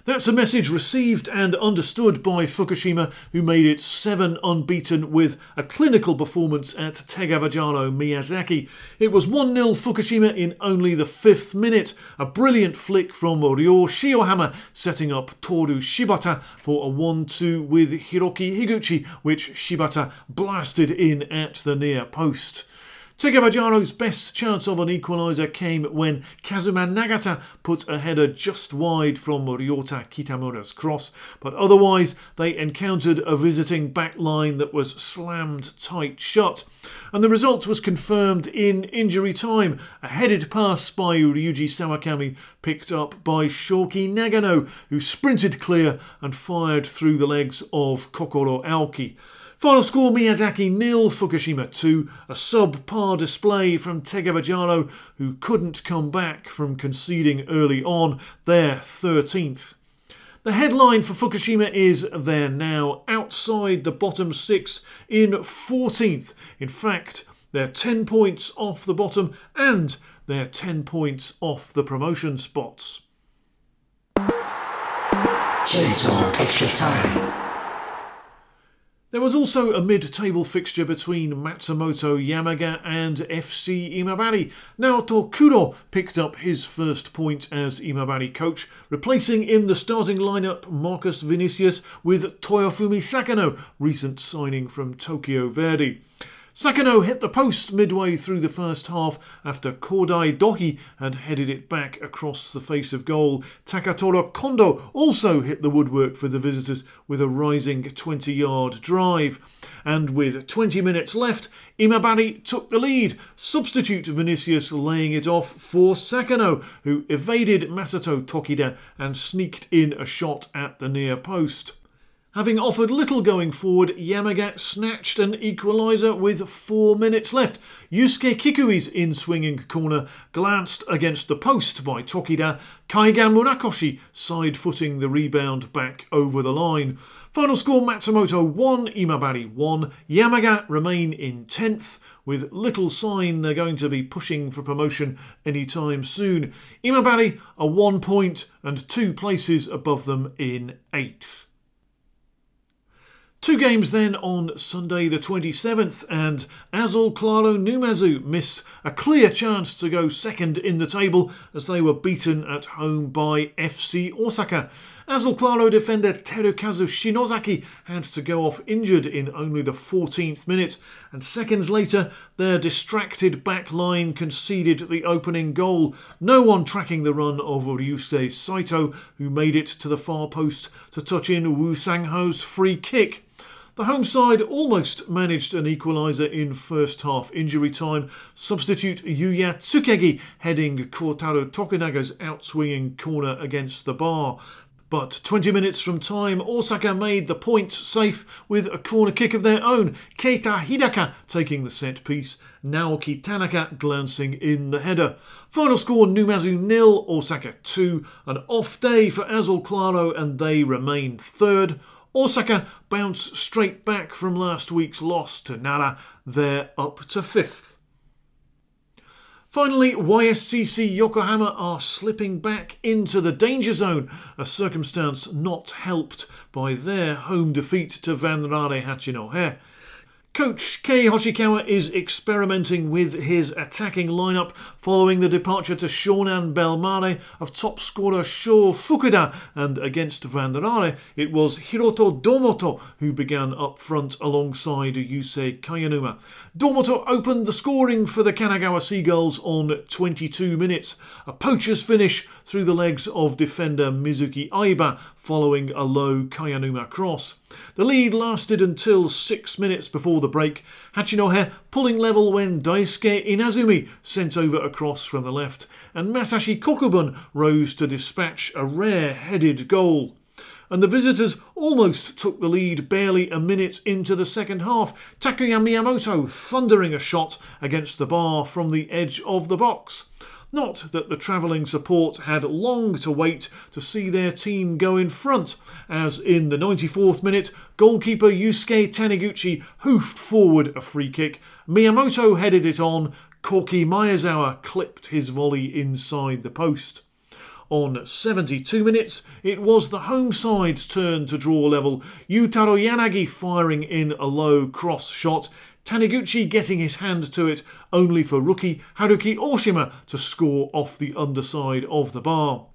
That's a message received and understood by Fukushima, who made it seven unbeaten with a clinical performance at Tegevajaro Miyazaki. It was 1 0 Fukushima in only the fifth minute. A brilliant flick from Ryo Shiohama setting up Toru Shibata for a 1 2 with Hiroki Higuchi, which Shibata blasted in at the near post. Tegevajaro's best chance of an equaliser came when Kazuma Nagata put a header just wide from Ryota Kitamura's cross, but otherwise they encountered a visiting back line that was slammed tight shut. And the result was confirmed in injury time. A headed pass by Ryuji Sawakami picked up by Shoki Nagano, who sprinted clear and fired through the legs of Kokoro Aoki. Final score Miyazaki nil, Fukushima 2. A subpar display from Tegevajaro, who couldn't come back from conceding early on, their 13th. The headline for Fukushima is they're now outside the bottom six in 14th. In fact, they're 10 points off the bottom and they're 10 points off the promotion spots. Extra Time. There was also a mid table fixture between Matsumoto Yamaga and FC Imabari. Naoto Kuro picked up his first point as Imabari coach, replacing in the starting lineup Marcus Vinicius with Toyofumi Sakano, recent signing from Tokyo Verdy. Sakano hit the post midway through the first half after Kodai Dohi had headed it back across the face of goal. Takatora Kondo also hit the woodwork for the visitors with a rising 20 yard drive. And with 20 minutes left, Imabari took the lead. Substitute Vinicius laying it off for Sakano, who evaded Masato Tokida and sneaked in a shot at the near post. Having offered little going forward, Yamaga snatched an equaliser with four minutes left. Yusuke Kikui's in swinging corner glanced against the post by Tokida, Kaiga Munakoshi side footing the rebound back over the line. Final score Matsumoto 1, Imabari 1. Yamaga remain in 10th with little sign they're going to be pushing for promotion anytime soon. Imabari are one point and two places above them in 8th. Two games then on Sunday the 27th, and Azul Claro Numazu missed a clear chance to go second in the table as they were beaten at home by FC Osaka. Azul Claro defender Terukazu Shinozaki had to go off injured in only the 14th minute, and seconds later, their distracted back line conceded the opening goal. No one tracking the run of Ryusei Saito, who made it to the far post to touch in Wu Sangho's free kick. The home side almost managed an equaliser in first half injury time. Substitute Yuya Tsukegi heading Kotaro Tokunaga's outswinging corner against the bar. But 20 minutes from time, Osaka made the point safe with a corner kick of their own. Keita Hidaka taking the set piece, Naoki Tanaka glancing in the header. Final score Numazu nil, Osaka 2. An off day for Azul Claro and they remain third. Osaka bounce straight back from last week's loss to Nara. They're up to fifth. Finally, YSCC Yokohama are slipping back into the danger zone, a circumstance not helped by their home defeat to Vanraure Hachinohe. Coach Kei Hoshikawa is experimenting with his attacking lineup following the departure to Shonan Bellmare of top scorer Sho Fukuda and against Vanraure it was Hiroto Domoto who began up front alongside Yusei Kayanuma. Domoto opened the scoring for the Kanagawa Seagulls on 22 minutes, a poacher's finish through the legs of defender Mizuki Aiba following a low Kayanuma cross. The lead lasted until six minutes before the break, Hachinohe pulling level when Daisuke Inazumi sent over a cross from the left, and Masashi Kokubun rose to dispatch a rare headed goal. And the visitors almost took the lead barely a minute into the second half. Takuya Miyamoto thundering a shot against the bar from the edge of the box. Not that the travelling support had long to wait to see their team go in front, as in the 94th minute, goalkeeper Yusuke Taniguchi hoofed forward a free kick. Miyamoto headed it on, Corky Maezawa clipped his volley inside the post. On 72 minutes, it was the home side's turn to draw level. Yutaro Yanagi firing in a low cross shot Taniguchi getting his hand to it, only for rookie Haruki Oshima to score off the underside of the bar.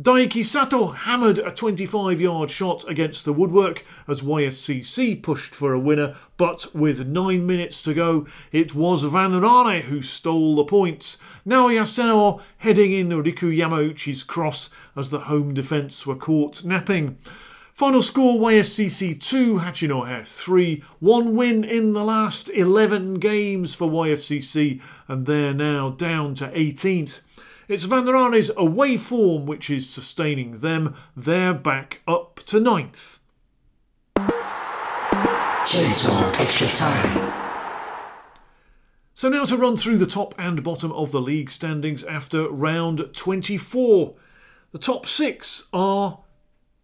Daiki Sato hammered a 25 yard shot against the woodwork as YSCC pushed for a winner, but with nine minutes to go, it was Vanraure who stole the points. Now Senao heading in Riku Yamauchi's cross as the home defence were caught napping. Final score YSCC 2, Hachinohe 3. One win in the last 11 games for YSCC, and they're now down to 18th. It's Vanraure's away form which is sustaining them. They're back up to 9th. extra time. So now to run through the top and bottom of the league standings after round 24. The top six are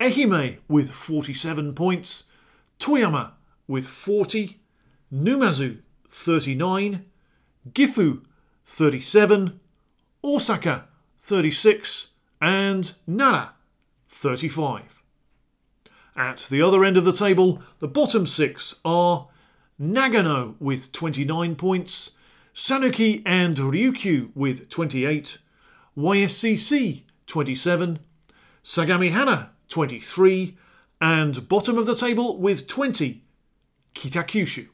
Ehime with 47 points, Toyama with 40, Numazu 39, Gifu 37, Osaka 36, and Nara 35. At the other end of the table, the bottom six are Nagano with 29 points, Sanuki and Ryukyu with 28, YSCC 27, Sagamihara 23, and bottom of the table with 20, Kitakyushu.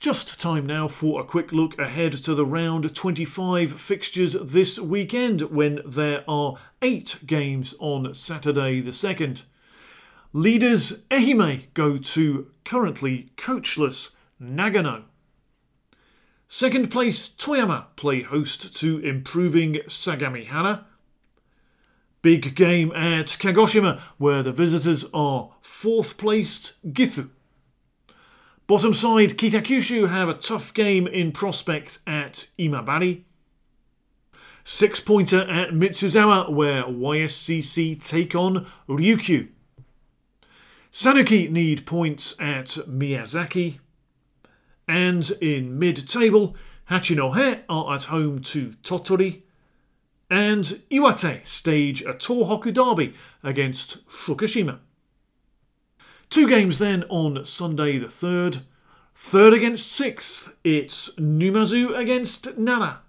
Just time now for a quick look ahead to the round 25 fixtures this weekend when there are eight games on Saturday the 2nd. Leaders Ehime go to currently coachless Nagano. Second place Toyama play host to improving Sagamihara. Big game at Kagoshima, where the visitors are fourth placed Gifu. Bottom side Kitakyushu have a tough game in prospect at Imabari. Six pointer at Mitsuzawa, where YSCC take on Ryukyu. Sanuki need points at Miyazaki. And in mid table, Hachinohe are at home to Tottori and Iwate stage a Tohoku derby against Fukushima. Two games then on Sunday the 3rd. Third against sixth, it's Numazu against Nara.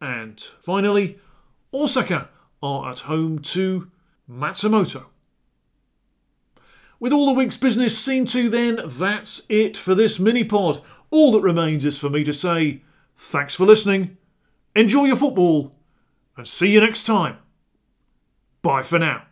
And finally, Osaka are at home to Matsumoto. With all the week's business seen to, then, that's it for this mini pod. All that remains is for me to say thanks for listening, enjoy your football, and see you next time. Bye for now.